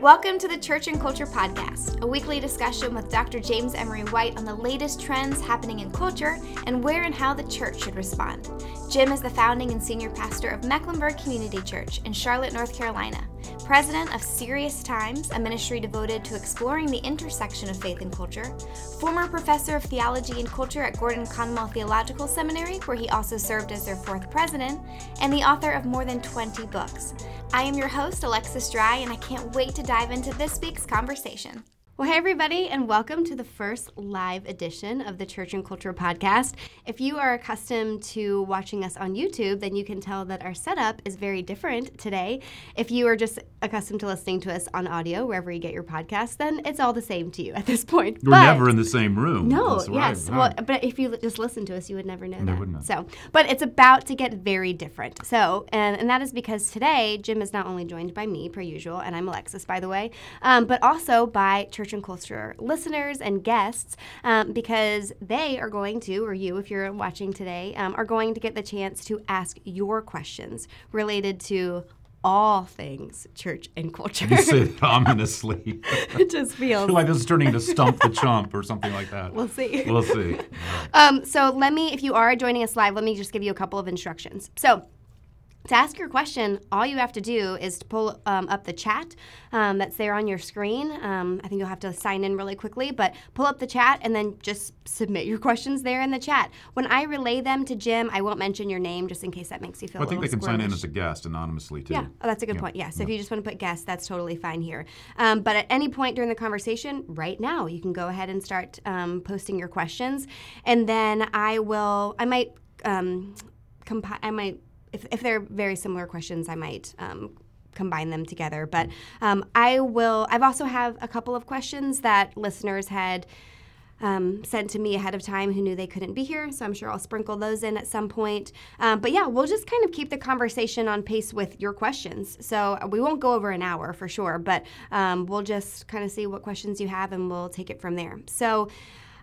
Welcome to the Church and Culture Podcast, a weekly discussion with Dr. James Emery White on the latest trends happening in culture and where and how the church should respond. Jim is the founding and senior pastor of Mecklenburg Community Church in Charlotte, North Carolina, president of Serious Times, a ministry devoted to exploring the intersection of faith and culture, former professor of theology and culture at Gordon Conwell Theological Seminary, where he also served as their fourth president, and the author of more than 20 books. I am your host, Alexis Drye, and I can't wait to dive into this week's conversation. Well, hey, everybody, and welcome to the first live edition of the Church and Culture podcast. If you are accustomed to watching us on YouTube, then you can tell that our setup is very different today. If you are just accustomed to listening to us on audio, wherever you get your podcast, then it's all the same to you at this point. We're but, never in the same room. No, That's yes. Right. Well, but if you just listen to us, you would never know that. Would so, but it's about to get very different. So, and, and that is because today, Jim is not only joined by me, per usual, and I'm Alexis, by the way, um, but also by Church Church and Culture listeners and guests um, because they are going to, or you, if you're watching today, um, are going to get the chance to ask your questions related to all things church and culture. You say it ominously. it just feels like this is turning to Stump the Chump or something like that. We'll see. We'll see. Um, so let me, if you are joining us live, let me just give you a couple of instructions. So to ask your question, all you have to do is to pull um, up the chat um, that's there on your screen. Um, I think you'll have to sign in really quickly, but pull up the chat and then just submit your questions there in the chat. When I relay them to Jim, I won't mention your name just in case that makes you feel. Well, I think they can sign in as a guest anonymously too. Yeah, oh, that's a good yeah. point. Yeah, so yeah. if you just want to put guest, that's totally fine here. Um, but at any point during the conversation, right now, you can go ahead and start um, posting your questions, and then I will. I might. Um, I might if, if they're very similar questions, I might um, combine them together. But um, I will. I've also have a couple of questions that listeners had. Um, sent to me ahead of time who knew they couldn't be here. So I'm sure I'll sprinkle those in at some point. Um, but yeah, we'll just kind of keep the conversation on pace with your questions. So we won't go over an hour for sure, but um, we'll just kind of see what questions you have and we'll take it from there. So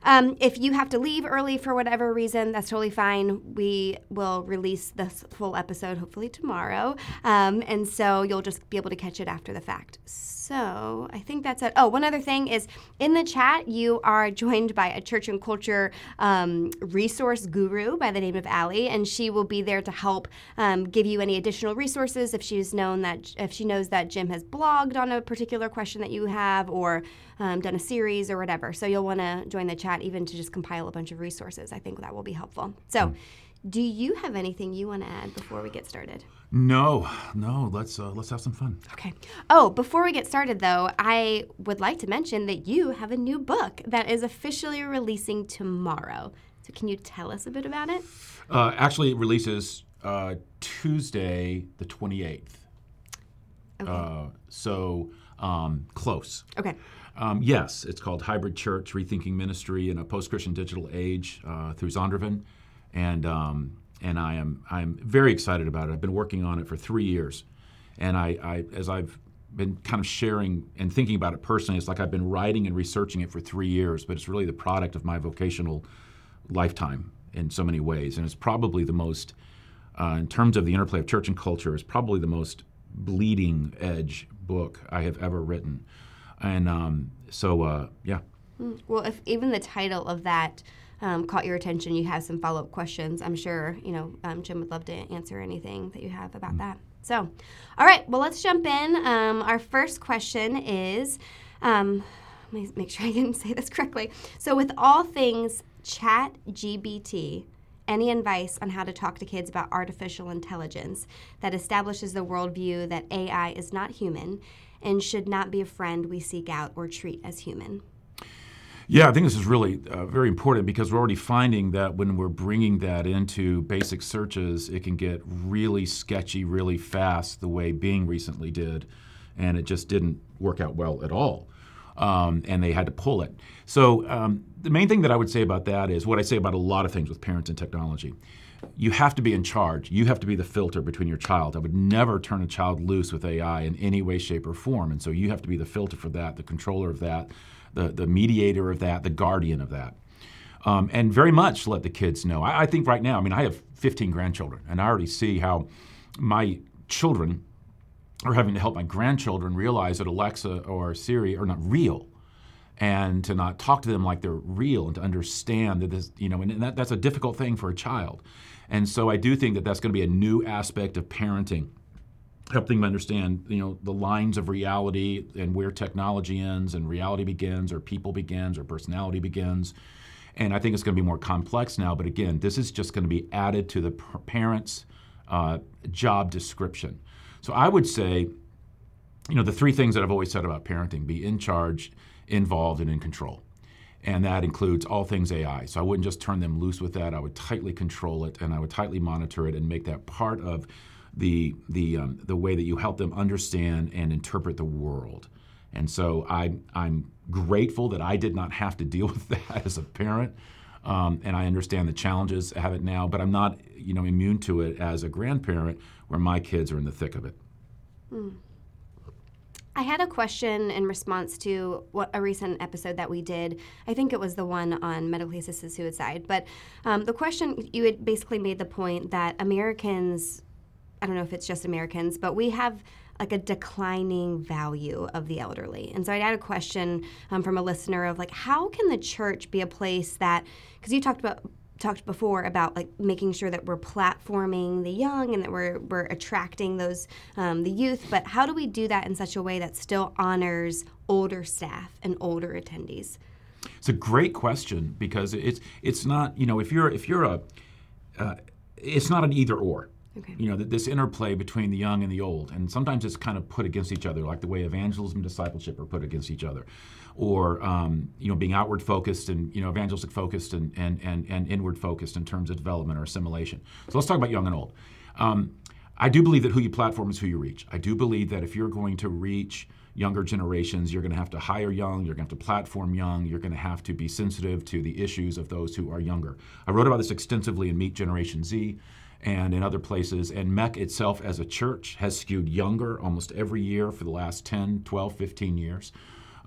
um, if you have to leave early for whatever reason, that's totally fine. We will release this full episode hopefully tomorrow. Um, and so you'll just be able to catch it after the fact. So I think that's it. Oh, one other thing is in the chat, you are joined by a church and culture um, resource guru by the name of Allie, and she will be there to help um, give you any additional resources if she's known that if she knows that Jim has blogged on a particular question that you have or um, done a series or whatever. So you'll want to join the chat even to just compile a bunch of resources. I think that will be helpful. So. Mm. Do you have anything you want to add before we get started? No, no. Let's uh, let's have some fun. Okay. Oh, before we get started, though, I would like to mention that you have a new book that is officially releasing tomorrow. So, can you tell us a bit about it? Uh, actually, it releases uh, Tuesday, the twenty eighth. Okay. Uh, so um, close. Okay. Um, yes, it's called Hybrid Church: Rethinking Ministry in a Post-Christian Digital Age uh, through Zondervan, and um, and I am I'm very excited about it. I've been working on it for three years, and I, I as I've been kind of sharing and thinking about it personally, it's like I've been writing and researching it for three years, but it's really the product of my vocational lifetime in so many ways, and it's probably the most, uh, in terms of the interplay of church and culture, is probably the most bleeding edge book I have ever written, and um, so uh, yeah. Hmm. Well, if even the title of that um, caught your attention, you have some follow up questions. I'm sure you know um, Jim would love to answer anything that you have about mm that. So, all right, well, let's jump in. Um, our first question is um, let me make sure I can say this correctly. So, with all things Chat GPT, any advice on how to talk to kids about artificial intelligence that establishes the worldview that AI is not human and should not be a friend we seek out or treat as human? Yeah, I think this is really uh, very important because we're already finding that when we're bringing that into basic searches, it can get really sketchy really fast, the way Bing recently did, and it just didn't work out well at all. Um, and they had to pull it. So, um, the main thing that I would say about that is what I say about a lot of things with parents and technology. You have to be in charge. You have to be the filter between your child. I would never turn a child loose with AI in any way, shape, or form. And so you have to be the filter for that, the controller of that, the, the mediator of that, the guardian of that. Um, and very much let the kids know. I, I, think right now, I mean, I have 15 grandchildren, and I already see how my children are having to help my grandchildren realize that Alexa or Siri are not real and to not talk to them like they're real and to understand that this, you know, and that, that's a difficult thing for a child. And so I do think that that's going to be a new aspect of parenting. helping them understand, you know, the lines of reality and where technology ends and reality begins, or people begins, or personality begins. And I think it's going to be more complex now. But again, this is just going to be added to the parent's uh, job description. So I would say, you know, the three things that I've always said about parenting: be in charge, involved, and in control and that includes all things AI. So I wouldn't just turn them loose with that. I would tightly control it, and I would tightly monitor it, and make that part of the the um, the way that you help them understand and interpret the world. And so I I'm grateful that I did not have to deal with that as a parent. Um, and I understand the challenges I have it now, but I'm not, you know, immune to it as a grandparent, where my kids are in the thick of it. Mm. I had a question in response to what, a recent episode that we did. I think it was the one on medically assisted suicide. But um, the question, you had basically made the point that Americans, I don't know if it's just Americans, but we have like a declining value of the elderly. And so I had a question um, from a listener of like, how can the church be a place that, because you talked about talked before about like making sure that we're platforming the young and that we're we're attracting those um, the youth. But how do we do that in such a way that still honors older staff and older attendees? It's a great question because it's it's not you know if you're if you're a uh, it's not an either or. Okay. You know, this interplay between the young and the old. And sometimes it's kind of put against each other, like the way evangelism and discipleship are put against each other or um, you know being outward focused and you know evangelistic focused and, and, and, and inward focused in terms of development or assimilation. So let's talk about young and old. Um, I do believe that who you platform is who you reach. I do believe that if you're going to reach younger generations, you're going to have to hire young, you're going to have to platform young, you're going to have to be sensitive to the issues of those who are younger. I wrote about this extensively in Meet Generation Z and in other places. And MEC itself as a church has skewed younger almost every year for the last 10, 12, 15 years.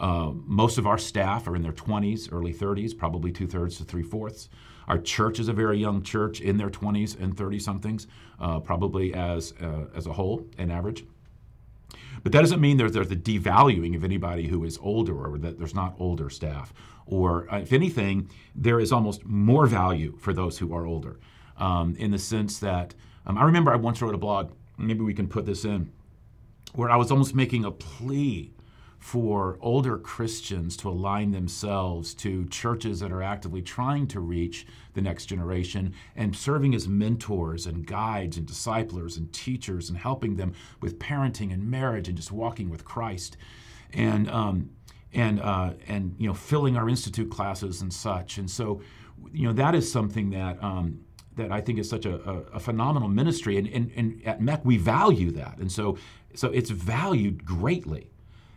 Uh, most of our staff are in their 20s, early 30s, probably two thirds to three fourths. Our church is a very young church in their 20s and 30 somethings, uh, probably as, uh, as a whole, an average. But that doesn't mean there's, there's the devaluing of anybody who is older or that there's not older staff. Or, uh, if anything, there is almost more value for those who are older um, in the sense that um, I remember I once wrote a blog, maybe we can put this in, where I was almost making a plea for older Christians to align themselves to churches that are actively trying to reach the next generation and serving as mentors and guides and disciplers and teachers and helping them with parenting and marriage and just walking with Christ. And, um, and, uh, and you know, filling our institute classes and such. And so, you know, that is something that, um, that I think is such a, a, a phenomenal ministry. And, and, and at MEC, we value that. And so, so it's valued greatly.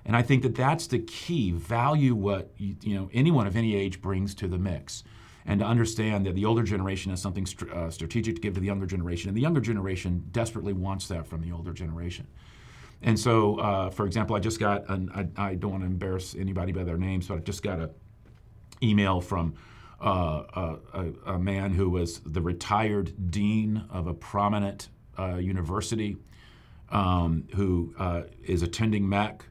And I think that that's the key. Value what you, you know anyone of any age brings to the mix, and to understand that the older generation has something st- uh, strategic to give to the younger generation, and the younger generation desperately wants that from the older generation. And so, uh, for example, I just got an, I, I, don't want to embarrass anybody by their names, but I just got an email from uh, a, a, man who was the retired dean of a prominent uh, university um, who uh, is attending MEC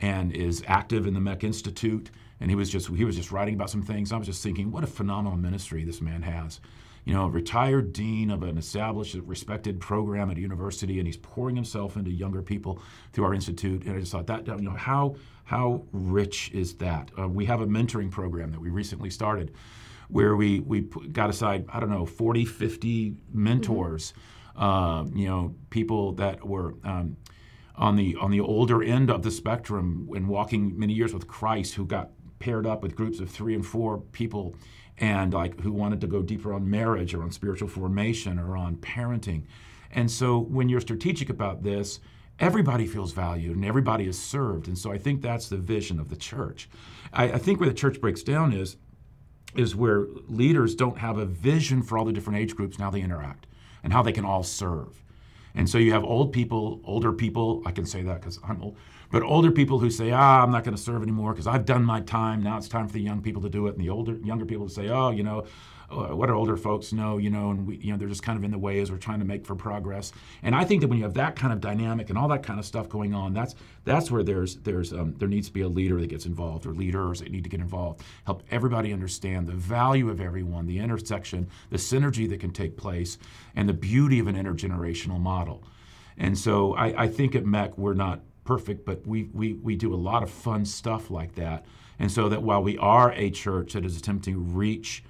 and is active in the MEC Institute. And he was just he was just writing about some things. I was just thinking, what a phenomenal ministry this man has. You know, a retired dean of an established, respected program at a university, and he's pouring himself into younger people through our institute. And I just thought that, you know, how how rich is that? Uh, we have a mentoring program that we recently started, where we we got aside I don't know 40, 50 mentors. Mm-hmm. Uh, you know, people that were um, on the on the older end of the spectrum and walking many years with Christ who got paired up with groups of three and four people and like who wanted to go deeper on marriage or on spiritual formation or on parenting. And so when you're strategic about this, everybody feels valued and everybody is served. And so I think that's the vision of the church. I, I think where the church breaks down is is where leaders don't have a vision for all the different age groups and how they interact and how they can all serve. And so you have old people, older people, I can say that because I'm old, but older people who say, ah, I'm not going to serve anymore because I've done my time. Now it's time for the young people to do it. And the older, younger people to say, oh, you know, what our older folks know, you know, and we, you know, they're just kind of in the way as we're trying to make for progress. And I think that when you have that kind of dynamic and all that kind of stuff going on, that's that's where there's there's um, there needs to be a leader that gets involved or leaders that need to get involved, help everybody understand the value of everyone, the intersection, the synergy that can take place, and the beauty of an intergenerational model. And so I, I think at MEC we're not perfect, but we, we, we do a lot of fun stuff like that. And so that while we are a church that is attempting to reach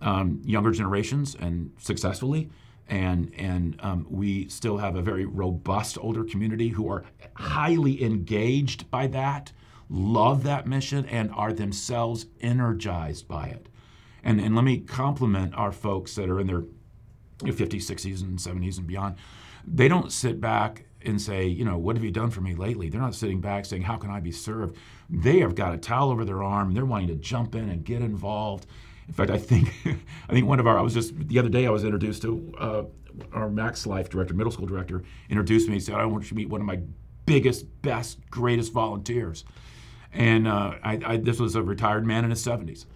um, younger generations and successfully, and and um, we still have a very robust older community who are highly engaged by that, love that mission, and are themselves energized by it. And and let me compliment our folks that are in their 50s, 60s, and 70s and beyond. They don't sit back and say, you know, what have you done for me lately? They're not sitting back saying, how can I be served? They have got a towel over their arm. They're wanting to jump in and get involved. In fact, I think I think one of our I was just the other day I was introduced to uh, our Max Life director, middle school director, introduced me. He said, "I want you to meet one of my biggest, best, greatest volunteers." And uh, I, I, this was a retired man in his 70s.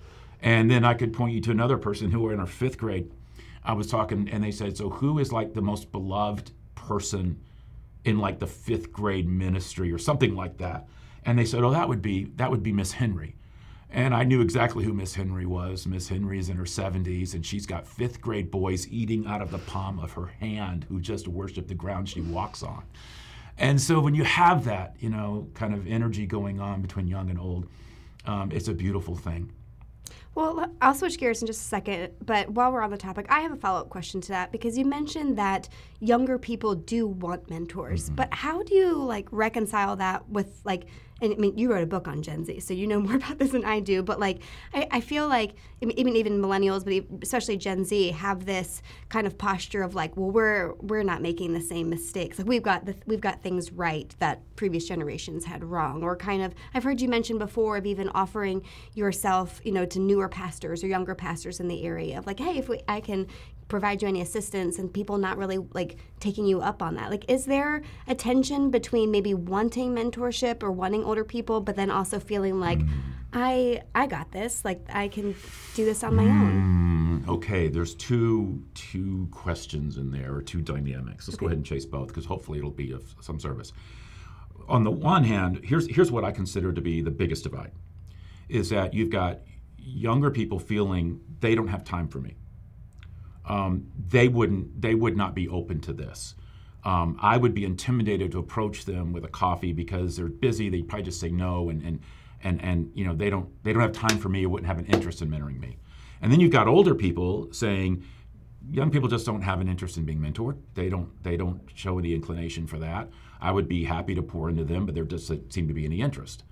And then I could point you to another person who were in our fifth grade. I was talking, and they said, "So who is like the most beloved person in like the fifth grade ministry or something like that. And they said, oh, that would be that would be Miss Henry. And I knew exactly who Miss Henry was. Miss Henry is in her 70s, and she's got fifth grade boys eating out of the palm of her hand who just worship the ground she walks on. And so when you have that, you know, kind of energy going on between young and old, um, it's a beautiful thing. Well, I'll switch gears in just a second, but while we're on the topic, I have a follow up question to that because you mentioned that younger people do want mentors, mm-hmm. but how do you like reconcile that with like and I mean, you wrote a book on Gen Z, so you know more about this than I do. But like, I, I feel like even even millennials, but especially Gen Z, have this kind of posture of like, well, we're we're not making the same mistakes. Like we've got the, we've got things right that previous generations had wrong, or kind of. I've heard you mention before of even offering yourself, you know, to newer pastors or younger pastors in the area of like, hey, if we, I can provide you any assistance and people not really like taking you up on that. Like is there a tension between maybe wanting mentorship or wanting older people but then also feeling like mm. i i got this. Like i can do this on my mm, own okay there's two two questions in there or two dynamics. Let's okay. go ahead and chase both because hopefully it'll be of some service. On the one hand here's here's what i consider to be the biggest divide is that you've got younger people feeling they don't have time for me um, they wouldn't they would not be open to this. Um, I would be intimidated to approach them with a coffee because they're busy. They probably just say no, and and and and you know they don't they don't have time for me or wouldn't have an interest in mentoring me. And then you've got older people saying, young people just don't have an interest in being mentored. They don't they don't show any inclination for that. I would be happy to pour into them, but there doesn't seem to be any interest.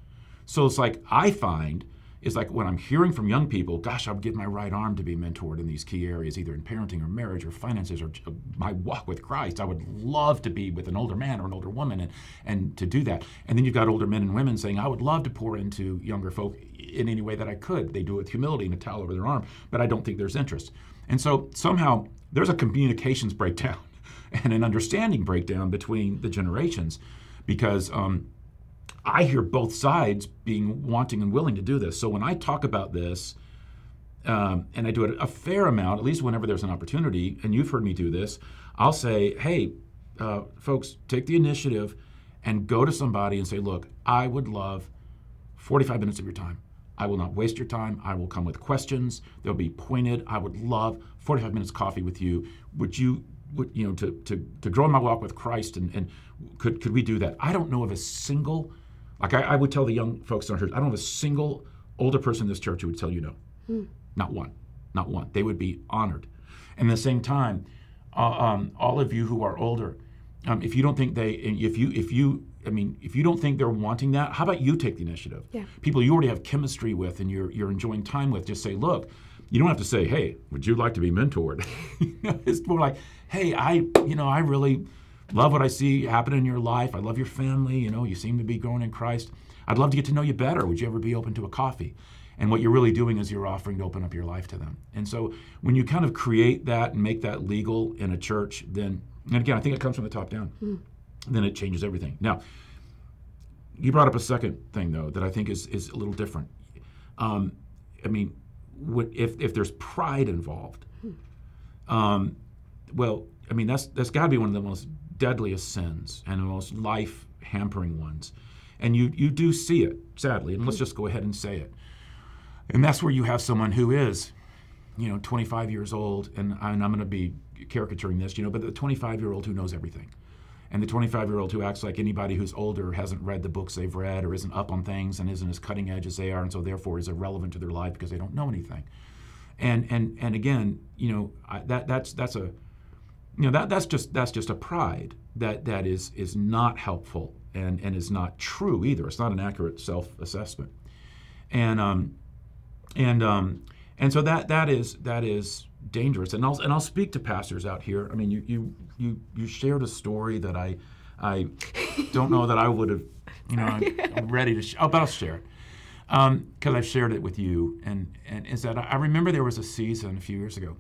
So it's like I find is like when I'm hearing from young people, gosh, I'd give my right arm to be mentored in these key areas, either in parenting or marriage or finances or my walk with Christ. I would love to be with an older man or an older woman and, and to do that. And then you've got older men and women saying, I would love to pour into younger folk in any way that I could. They do it with humility and a towel over their arm, but I don't think there's interest. And so somehow there's a communications breakdown and an understanding breakdown between the generations because um, I hear both sides being wanting and willing to do this. So when I talk about this, um, and I do it a fair amount, at least whenever there's an opportunity, and you've heard me do this, I'll say, hey, uh, folks, take the initiative and go to somebody and say, look, I would love 45 minutes of your time. I will not waste your time. I will come with questions. They'll be pointed. I would love 45 minutes coffee with you. Would you, would, you know, to, to, to grow my walk with Christ and, and could, could we do that? I don't know of a single like I, I, would tell the young folks in our church, I don't have a single older person in this church who would tell you no. Hmm. Not one. Not one. They would be honored. And at the same time, uh, um, all of you who are older, um, if you don't think they, if you, if you, I mean, if you don't think they're wanting that, how about you take the initiative? Yeah. People you already have chemistry with and you're you're enjoying time with, just say, look, you don't have to say, hey, would you like to be mentored? it's more like, hey, I, you know, I really love what I see happen in your life. I love your family. You know, you seem to be growing in Christ. I'd love to get to know you better. Would you ever be open to a coffee? And what you're really doing is you're offering to open up your life to them. And so when you kind of create that and make that legal in a church, then, and again, I think it comes from the top down, mm. then it changes everything. Now, you brought up a second thing, though, that I think is, is a little different. Um, I mean, if if there's pride involved, um, well, I mean that's that's got to be one of the most deadliest sins and the most life hampering ones, and you you do see it sadly, and let's just go ahead and say it, and that's where you have someone who is, you know, 25 years old, and, and I'm going to be caricaturing this, you know, but the 25 year old who knows everything. And the 25 year old who acts like anybody who's older hasn't read the books they've read or isn't up on things and isn't as cutting edge as they are and so therefore is irrelevant to their life because they don't know anything. And and and again you know I, that that's that's a you know that that's just that's just a pride that that is is not helpful and and is not true either it's not an accurate self-assessment and um and um and so that that is that is dangerous. And I'll and I'll speak to pastors out here. I mean, you you you you shared a story that I I don't know that I would have. You know, I'm, I'm ready to. Sh- oh, but I'll share it because um, I've shared it with you. And and is that I remember there was a season a few years ago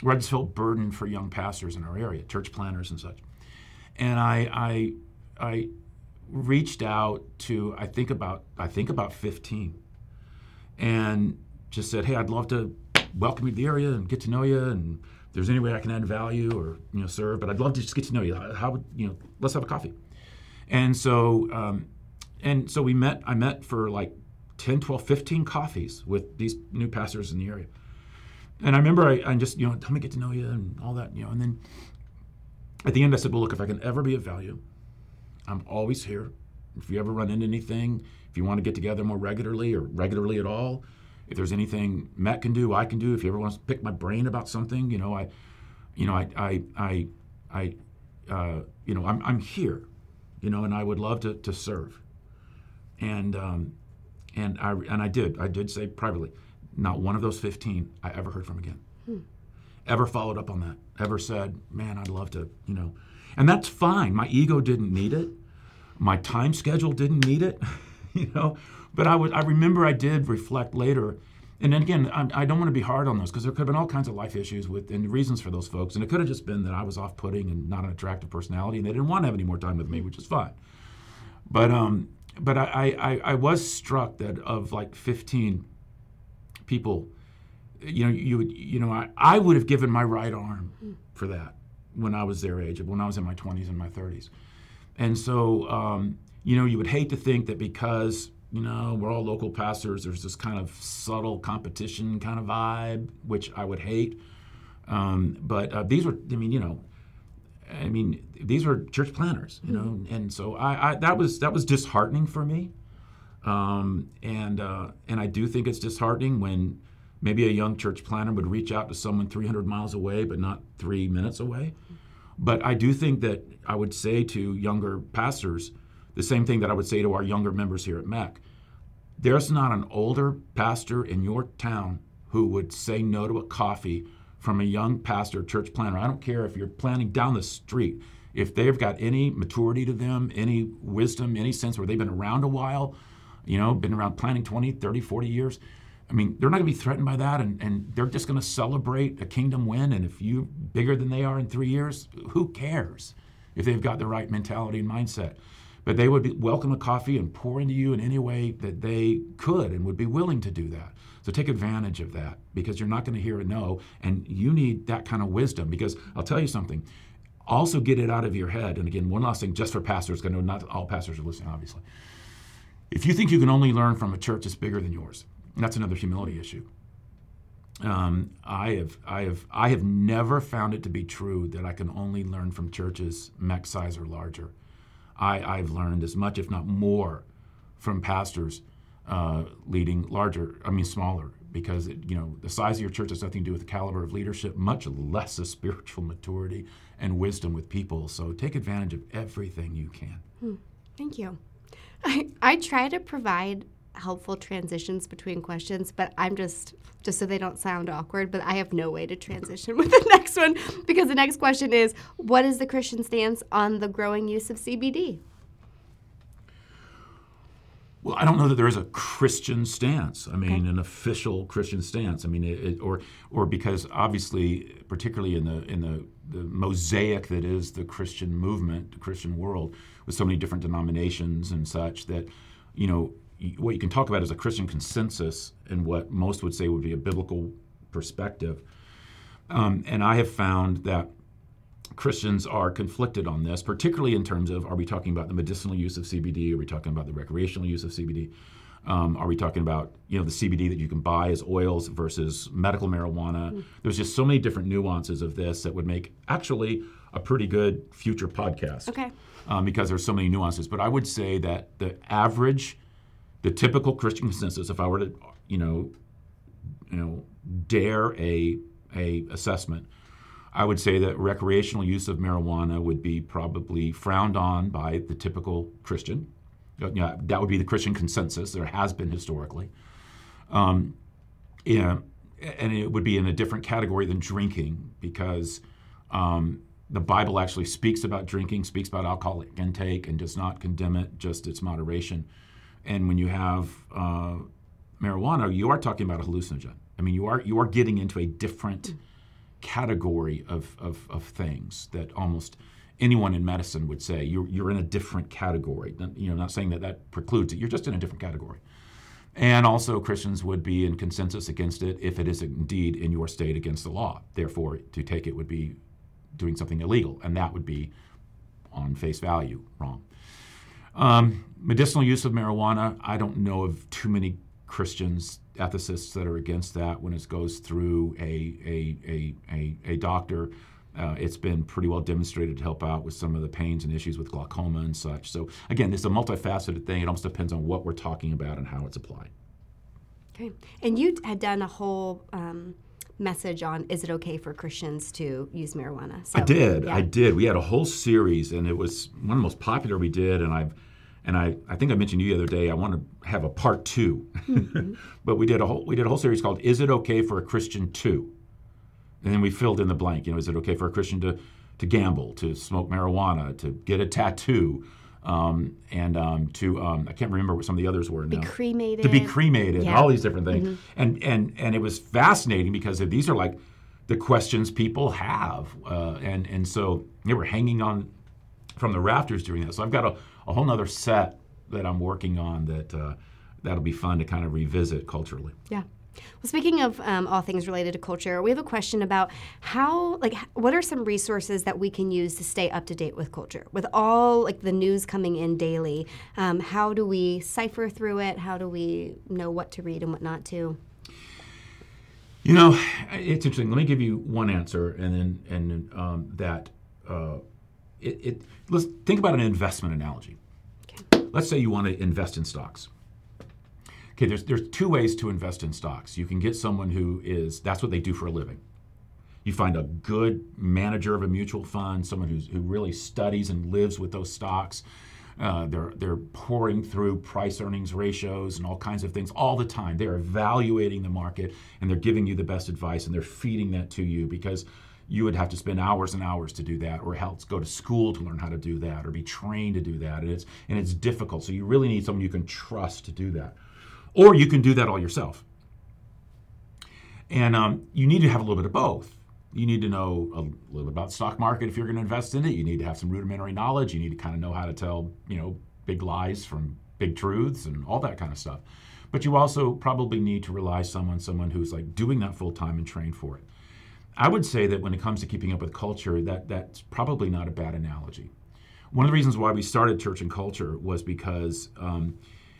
felt burdened for young pastors in our area, church planners and such. And I I I reached out to I think about I think about 15 and just said, "Hey, I'd love to welcome you to the area and get to know you and if there's any way I can add value or you know serve, but I'd love to just get to know you. How would you know? Let's have a coffee. And so um, and so we met. I met for like 10, 12, 15 coffees with these new pastors in the area. And I remember I, I just you know let me get to know you and all that you know. And then at the end I said, well look, if I can ever be of value, I'm always here. If you ever run into anything, if you want to get together more regularly or regularly at all, if there's anything Matt can do, I can do. If you ever want to pick my brain about something, you know, I, you know, I, I, I, I uh, you know, I'm, I'm here, you know, and I would love to, to serve. And, um, and I, and I did, I did say privately, not one of those 15 I ever heard from again. Hmm. Ever followed up on that? Ever said, man, I'd love to, you know, and that's fine. My ego didn't need it. My time schedule didn't need it, you know, but I would I remember I did reflect later, and then again I, I don't want to be hard on those because there could have been all kinds of life issues with and reasons for those folks, and it could have just been that I was off-putting and not an attractive personality, and they didn't want to have any more time with me, which is fine. But um, but I, I, I was struck that of like 15 people, you know, you would you know I, I would have given my right arm for that when I was their age, when I was in my 20s and my 30s, and so um, you know you would hate to think that because you know, we're all local pastors. There's this kind of subtle competition kind of vibe, which I would hate. Um, but uh, these were, I mean, you know, I mean, these were church planners, you know, mm-hmm. and so I, I, that was that was disheartening for me, um, and uh, and I do think it's disheartening when maybe a young church planner would reach out to someone 300 miles away, but not three minutes away. But I do think that I would say to younger pastors, the same thing that I would say to our younger members here at MEC. There's not an older pastor in your town who would say no to a coffee from a young pastor, church planner. I don't care if you're planning down the street. If they've got any maturity to them, any wisdom, any sense where they've been around a while, you know, been around planning 20, 30, 40 years, I mean, they're not going to be threatened by that, and, and they're just going to celebrate a kingdom win. And if you're bigger than they are in three years, who cares if they've got the right mentality and mindset? but they would welcome a coffee and pour into you in any way that they could and would be willing to do that. So take advantage of that because you're not going to hear a no, and you need that kind of wisdom. Because I'll tell you something. Also, get it out of your head. And again, one last thing, just for pastors, because I know not all pastors are listening, obviously. If you think you can only learn from a church that's bigger than yours, that's another humility issue. Um, I have, I have, I have never found it to be true that I can only learn from churches MEC size or larger. I, I've learned as much, if not more, from pastors uh, leading larger, I mean smaller, because it, you know the size of your church has nothing to do with the caliber of leadership, much less the spiritual maturity and wisdom with people. So take advantage of everything you can. Hmm. Thank you. I, I try to provide helpful transitions between questions, but I'm just just so they don't sound awkward, but I have no way to transition with the next one because the next question is what is the Christian stance on the growing use of CBD? Well, I don't know that there is a Christian stance. I mean, okay. an official Christian stance. I mean, it, it, or or because obviously, particularly in the in the the mosaic that is the Christian movement, the Christian world, with so many different denominations and such, that you know what you can talk about is a Christian consensus and what most would say would be a biblical perspective. Um, and I have found that Christians are conflicted on this, particularly in terms of are we talking about the medicinal use of CBD? Are we talking about the recreational use of CBD? Um, are we talking about you know the CBD that you can buy as oils versus medical marijuana? Mm. There's just so many different nuances of this that would make actually a pretty good future podcast. Okay. Um, because there's so many nuances, but I would say that the average, the typical Christian consensus, if I were to you know, you know, dare a a assessment, I would say that recreational use of marijuana would be probably frowned on by the typical Christian. Yeah, that would be the Christian consensus. There has been historically. Um, yeah, and it would be in a different category than drinking because um, the Bible actually speaks about drinking, speaks about alcoholic intake, and does not condemn it, just its moderation. And when you have uh, marijuana, you are talking about a hallucinogen. I mean, you are you are getting into a different category of, of, of things that almost anyone in medicine would say you're, you're in a different category. You know, not saying that that precludes it. You're just in a different category. And also, Christians would be in consensus against it if it is indeed in your state against the law. Therefore, to take it would be doing something illegal, and that would be, on face value, wrong. Um, medicinal use of marijuana, I don't know of too many Christians, ethicists that are against that when it goes through a, a, a, a, a doctor. Uh, it's been pretty well demonstrated to help out with some of the pains and issues with glaucoma and such. So, again, it's a multifaceted thing. It almost depends on what we're talking about and how it's applied. Okay. And you had done a whole um, message on is it okay for Christians to use marijuana? So, I did. Yeah. I did. We had a whole series, and it was one of the most popular we did, and I've and I, I think I mentioned you the other day. I want to have a part 2 mm-hmm. but we did a whole we did a whole series called "Is It Okay for a Christian to?" And then we filled in the blank. You know, is it okay for a Christian to to gamble, to smoke marijuana, to get a tattoo, um, and um, to um, I can't remember what some of the others were. Be cremated. To be cremated. Yeah. All these different things. Mm-hmm. And and and it was fascinating because these are like the questions people have, uh, and and so they were hanging on from the rafters doing that. So I've got a a whole other set that I'm working on that uh, that'll be fun to kind of revisit culturally. Yeah. Well, speaking of um, all things related to culture, we have a question about how, like, what are some resources that we can use to stay up to date with culture? With all like the news coming in daily, um, how do we cipher through it? How do we know what to read and what not to? You know, it's interesting. Let me give you one answer, and then and um, that uh, it, it, let's think about an investment analogy. Okay. Let's say you want to invest in stocks. Okay, there's there's two ways to invest in stocks. You can get someone who is that's what they do for a living. You find a good manager of a mutual fund, someone who's, who really studies and lives with those stocks. Uh, they're they're pouring through price earnings ratios and all kinds of things all the time. They're evaluating the market and they're giving you the best advice and they're feeding that to you because you would have to spend hours and hours to do that or help go to school to learn how to do that or be trained to do that and it's and it's difficult so you really need someone you can trust to do that or you can do that all yourself. And um, you need to have a little bit of both. You need to know a little bit about stock market if you're going to invest in it. You need to have some rudimentary knowledge. You need to kind of know how to tell you know big lies from big truths and all that kind of stuff. But you also probably need to rely someone someone who's like doing that full time and trained for it. I would say that when it comes to keeping up with culture, that that's probably not a bad analogy. One of the reasons why we started Church and Culture was because um,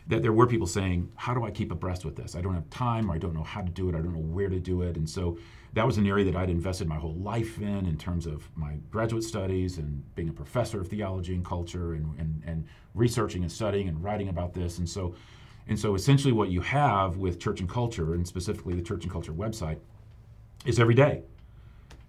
that there were people saying, "How do I keep abreast with this? I don't have time, or I don't know how to do it. I don't know where to do it." And so that was an area that I'd invested my whole life in, in terms of my graduate studies and being a professor of theology and culture, and and, and researching and studying and writing about this. And so, and so essentially, what you have with Church and Culture, and specifically the Church and Culture website, is every day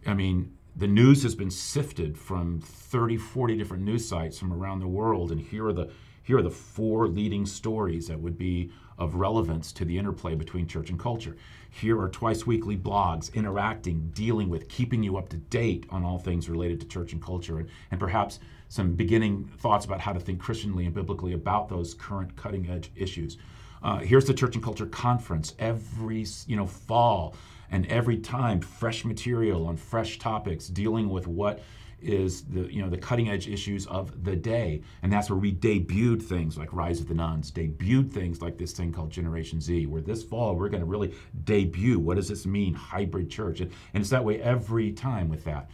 I mean, the news has been sifted from 30, 40 different news sites from around the world, and here are the here are the four leading stories that would be of relevance to the interplay between church and culture. Here are twice weekly blogs interacting, dealing with, keeping you up to date on all things related to church and culture, and, and perhaps some beginning thoughts about how to think Christianly and biblically about those current cutting edge issues. Uh, here's the Church and Culture Conference every you know fall and every time fresh material on fresh topics dealing with what is the you know the cutting edge issues of the day, and that's where we debuted things like Rise of the Nones, debuted things like this thing called Generation Z. Where this fall we're going to really debut what does this mean hybrid church, and, and it's that way every time with that,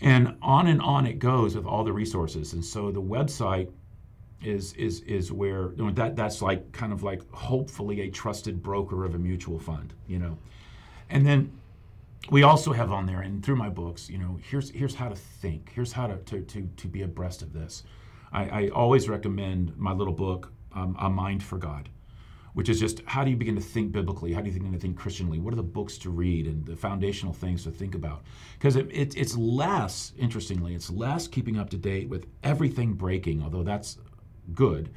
and on and on it goes with all the resources, and so the website is is is where you know, that that's like kind of like hopefully a trusted broker of a mutual fund, you know, and then we also have on there and through my books, you know, here's here's how to think, here's how to to to, to be abreast of this. I, I always recommend my little book, um, A Mind for God, which is just how do you begin to think biblically? How do you begin to think Christianly? What are the books to read and the foundational things to think about? Because it, it, it's less, interestingly, it's less keeping up to date with everything breaking, although that's good.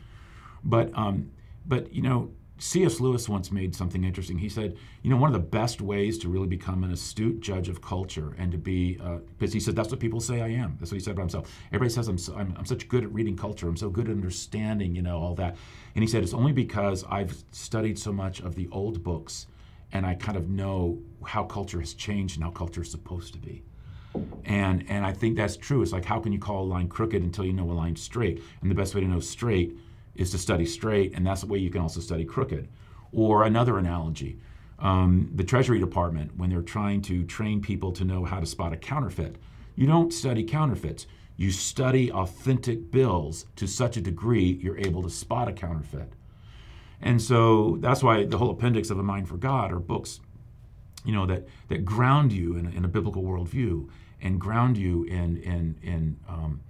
But um, but you know, C.S. Lewis once made something interesting. He said, you know, one of the best ways to really become an astute judge of culture and to be, uh, because he said that's what people say I am. That's what he said about himself. Everybody says I'm, so, I'm, I'm such good at reading culture. I'm so good at understanding, you know, all that. And he said it's only because I've studied so much of the old books, and I kind of know how culture has changed and how culture is supposed to be. And and I think that's true. It's like how can you call a line crooked until you know a line straight? And the best way to know straight is to study straight, and that's the way you can also study crooked. Or another analogy, um, the Treasury Department, when they're trying to train people to know how to spot a counterfeit, you don't study counterfeits. You study authentic bills to such a degree you're able to spot a counterfeit. And so that's why the whole appendix of A Mind for God are books, you know, that, that ground you in, in a biblical worldview and ground you in, in, in um,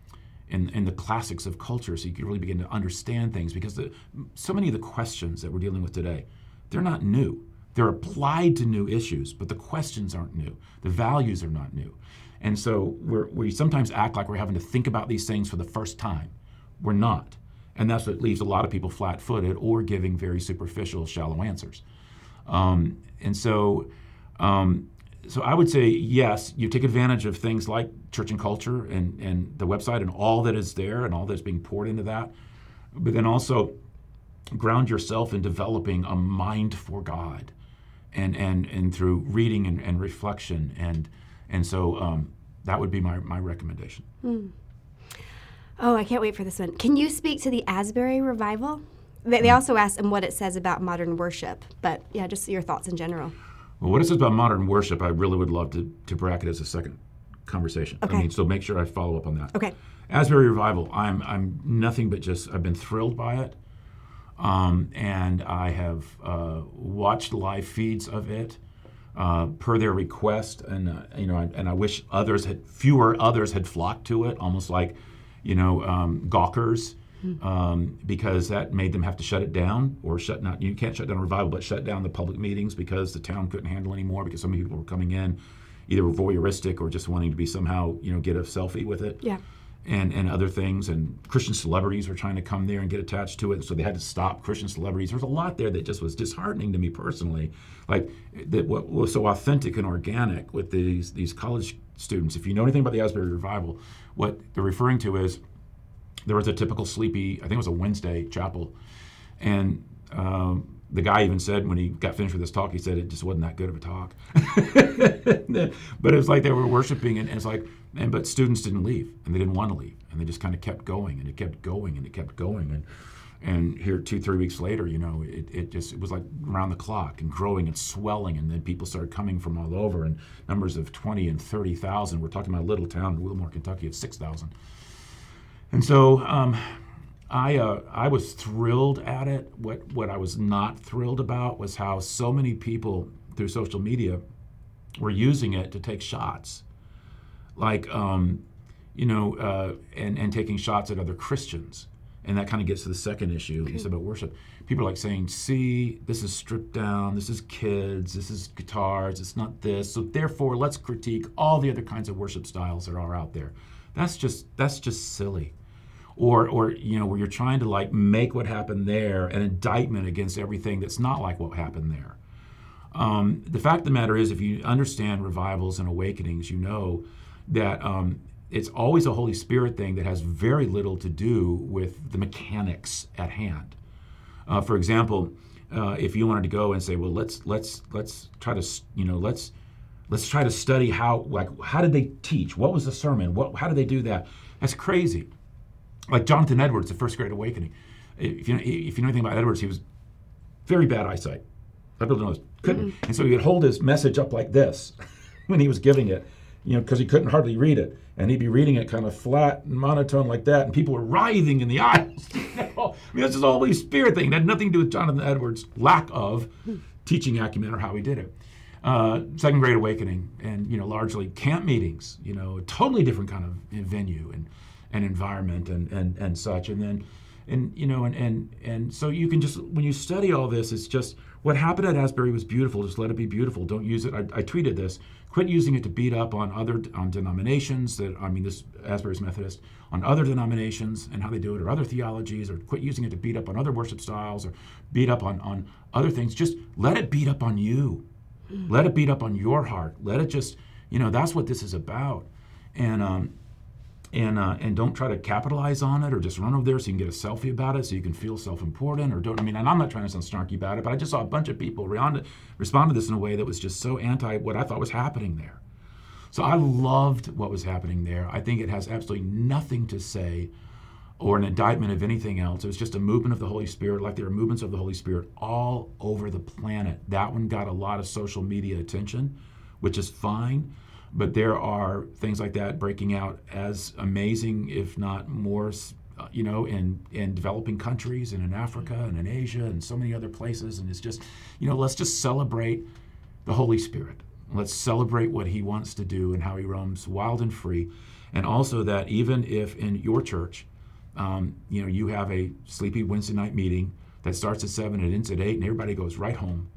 in, the classics of culture so you can really begin to understand things because the, so many of the questions that we're dealing with today they're not new. They're applied to new issues but the questions aren't new. The values are not new. And so we sometimes act like we're having to think about these things for the first time. We're not. And that's what leaves a lot of people flat-footed or giving very superficial shallow answers. Um, and so um, so I would say yes, you take advantage of things like church and culture and, and the website and all that is there and all that's being poured into that. But then also ground yourself in developing a mind for God and and, and through reading and, and reflection and and so um, that would be my, my recommendation. Hmm. Oh, I can't wait for this one. Can you speak to the Asbury revival? They, they hmm. also asked and what it says about modern worship, but yeah, just your thoughts in general. Well, what it says about modern worship, I really would love to, to bracket as a second conversation. Okay. I mean, so make sure I follow up on that. Okay. Asbury Revival, I'm I'm nothing but just I've been thrilled by it, um, and I have uh, watched live feeds of it uh, per their request, and uh, you know, I, and I wish others had fewer others had flocked to it, almost like you know um, gawkers um, because that made them have to shut it down or shut not you can't shut down revival but shut down the public meetings because the town couldn't handle anymore because so many people were coming in either voyeuristic or just wanting to be somehow you know get a selfie with it. Yeah. And, and other things. And christian celebrities were trying to come there and get attached to it. So they had to stop christian celebrities. There's a lot there that just was disheartening to me personally. Like that what was so authentic and organic with these these college students. If you know anything about the asbury revival what they're referring to is there was a typical sleepy, I think it was a Wednesday chapel. And um, the guy even said when he got finished with his talk, he said it just wasn't that good of a talk. but it was like they were worshiping, and, it's like, and but students didn't leave, and they didn't want to leave, and they just kind of kept going, and it kept going, and it kept going, and and here two three weeks later, you know, it, it just it was like around the clock and growing and swelling, and then people started coming from all over, and numbers of twenty and thirty thousand. We're talking about a little town in Wilmore, Kentucky, of six thousand. And so um, I, uh, I was thrilled at it. What, what I was not thrilled about was how so many people through social media were using it to take shots. Like, um, you know, uh, and, and taking shots at other Christians. And that kind of gets to the second issue you said about worship. People are like saying, see, this is stripped down, this is kids, this is guitars, it's not this. So therefore, let's critique all the other kinds of worship styles that are out there. That's just that's just silly or or you know where you're trying to like make what happened there an indictment against everything that's not like what happened there. Um, the fact of the matter is, if you understand revivals and awakenings, you know that um, it's always a Holy Spirit thing that has very little to do with the mechanics at hand. Uh, for example, uh, if you wanted to go and say, well, let's let's let's try to you know let's let's try to study how like how did they teach? What was the sermon? What how did they do that? That's crazy. Like Jonathan Edwards, the First Great Awakening. If you know, if you know anything about Edwards, he was very bad eyesight. People don't know. Couldn't, and so he would hold his message up like this when he was giving it, you know, because he couldn't hardly read it, and he'd be reading it kind of flat and monotone like that, and people were writhing in the aisles. I mean, this is all Holy Spirit thing. It had nothing to do with Jonathan Edwards' lack of teaching acumen or how he did it. Uh, Second Great Awakening, and you know, largely camp meetings. You know, a totally different kind of venue and and environment and and and such. And then, and you know, and and and so you can just when you study all this, it's just what happened at Asbury was beautiful. Just let it be beautiful. Don't use it. I, I tweeted this. Quit using it to beat up on other on denominations. That I mean, this Asbury's Methodist on other denominations and how they do it, or other theologies, or quit using it to beat up on other worship styles, or beat up on on other things. Just let it beat up on you. Let it beat up on your heart. Let it just, you know, that's what this is about. And um, and uh, and don't try to capitalize on it or just run over there so you can get a selfie about it so you can feel self-important or don't. I mean, and I'm not trying to sound snarky about it, but I just saw a bunch of people respond to this in a way that was just so anti what I thought was happening there. So I loved what was happening there. I think it has absolutely nothing to say or an indictment of anything else. It was just a movement of the Holy Spirit, like there are movements of the Holy Spirit all over the planet. That one got a lot of social media attention, which is fine. But there are things like that breaking out as amazing, if not more, uh, you know, in, in developing countries and in Africa and in Asia and so many other places. And it's just, you know, let's just celebrate the Holy Spirit. Let's celebrate what he wants to do and how he roams wild and free. And also that even if in your church, um, you know, you have a sleepy Wednesday night meeting that starts at seven and ends at eight, and everybody goes right home.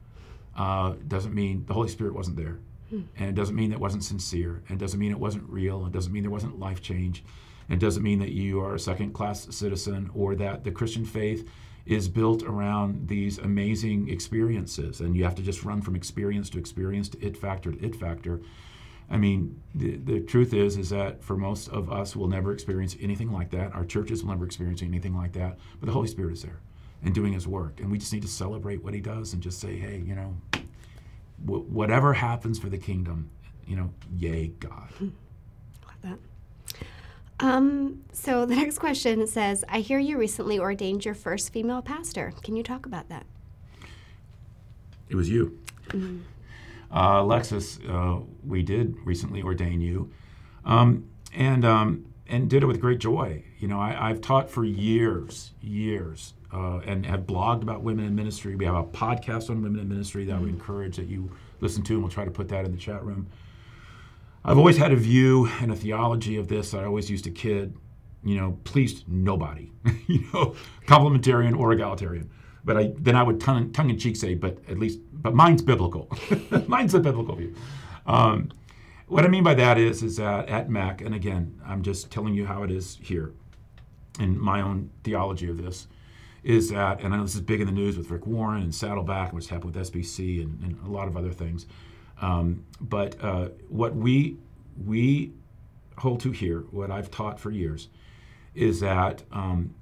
Uh, doesn't mean the Holy Spirit wasn't there, and it doesn't mean that wasn't sincere, and it doesn't mean it wasn't real, it doesn't mean there wasn't life change, and it doesn't mean that you are a second-class citizen or that the Christian faith is built around these amazing experiences, and you have to just run from experience to experience to it factor to it factor. I mean, the, the truth is, is that for most of us, we'll never experience anything like that. Our churches will never experience anything like that. But the Holy Spirit is there and doing His work, and we just need to celebrate what He does and just say, hey, you know, whatever happens for the kingdom, you know, yay, God. Love that. Um, so the next question says, I hear you recently ordained your first female pastor. Can you talk about that? It was you. Mm-hmm. Uh, Alexis, uh, we did recently ordain you, um, and um, and did it with great joy. You know, I, have taught for years, years, uh, and have blogged about women in ministry. We have a podcast on women in ministry that mm-hmm. I would encourage that you listen to, and we'll try to put that in the chat room. I've always had a view and a theology of this I always used to kid, you know, pleased nobody, you know, complementarian or egalitarian. But I then I would tongue, tongue in cheek say, but at least, but mine's biblical. mine's a biblical view. Um, what I mean by that is, is that at MEC, and again, I'm just telling you how it is here, in my own theology of this, is that, and I know this is big in the news with Rick Warren and Saddleback, and what's happened with SBC and, and a lot of other things. Um, but uh, what we we hold to here, what I've taught for years, is that um,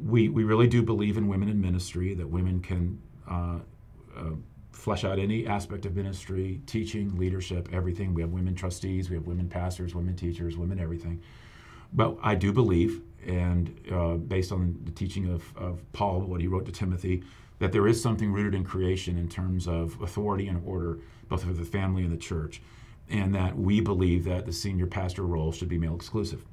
we, we really do believe in women in ministry, that women can uh, uh, flesh out any aspect of ministry, teaching, leadership, everything. We have women trustees, we have women pastors, women teachers, women everything. But I do believe, and uh, based on the teaching of, of Paul, what he wrote to Timothy, that there is something rooted in creation in terms of authority and order, both for the family and the church, and that we believe that the senior pastor role should be male exclusive.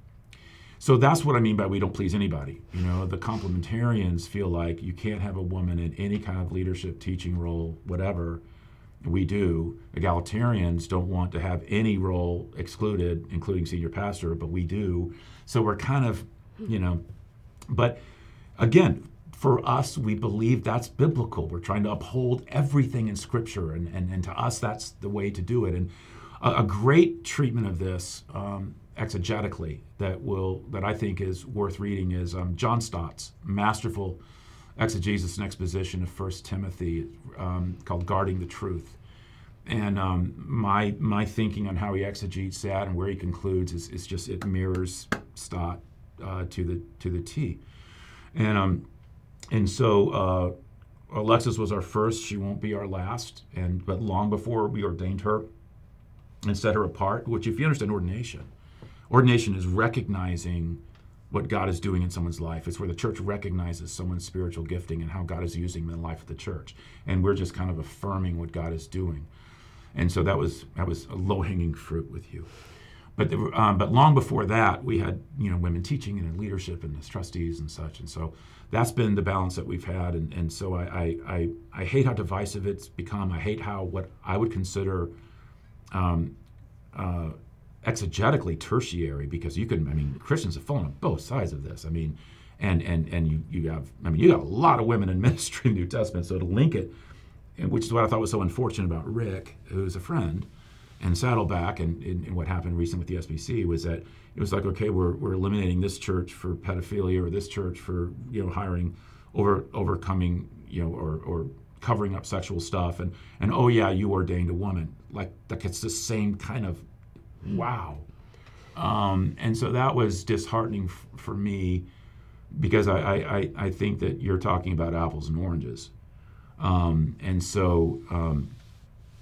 So that's what I mean by we don't please anybody. You know, the complementarians feel like you can't have a woman in any kind of leadership, teaching role, whatever. We do. Egalitarians don't want to have any role excluded, including senior pastor, but we do. So we're kind of, you know, but again, for us, we believe that's biblical. We're trying to uphold everything in Scripture, and, and, and to us, that's the way to do it. And a, a great treatment of this um, exegetically that will that I think is worth reading is um, John Stott's masterful exegesis and exposition of First Timothy um, called "Guarding the Truth." And um, my my thinking on how he exegetes that and where he concludes is, is just it mirrors Stott uh, to the to the T. And um, and so uh, Alexis was our first. She won't be our last. And but long before we ordained her, and set her apart. Which, if you understand ordination, ordination is recognizing what God is doing in someone's life. It's where the church recognizes someone's spiritual gifting and how God is using them in the life of the church. And we're just kind of affirming what God is doing. And so that was that was a low hanging fruit with you. But um, but long before that, we had you know women teaching and in leadership and as trustees and such. And so that's been the balance that we've had. And, and so I, I, I, I hate how divisive it's become. I hate how what I would consider um, uh, exegetically tertiary because you can I mean Christians have fallen on both sides of this. I mean, and and and you you have I mean you got a lot of women in ministry in the New Testament. So to link it, which is what I thought was so unfortunate about Rick, who's a friend, and Saddleback, and, and, and what happened recently with the SBC was that it was like okay we're we're eliminating this church for pedophilia or this church for you know hiring over overcoming you know or or covering up sexual stuff and and oh yeah you ordained a woman like like it's the same kind of wow. Um, and so that was disheartening f- for me because I, I, I think that you're talking about apples and oranges. Um, and so, um,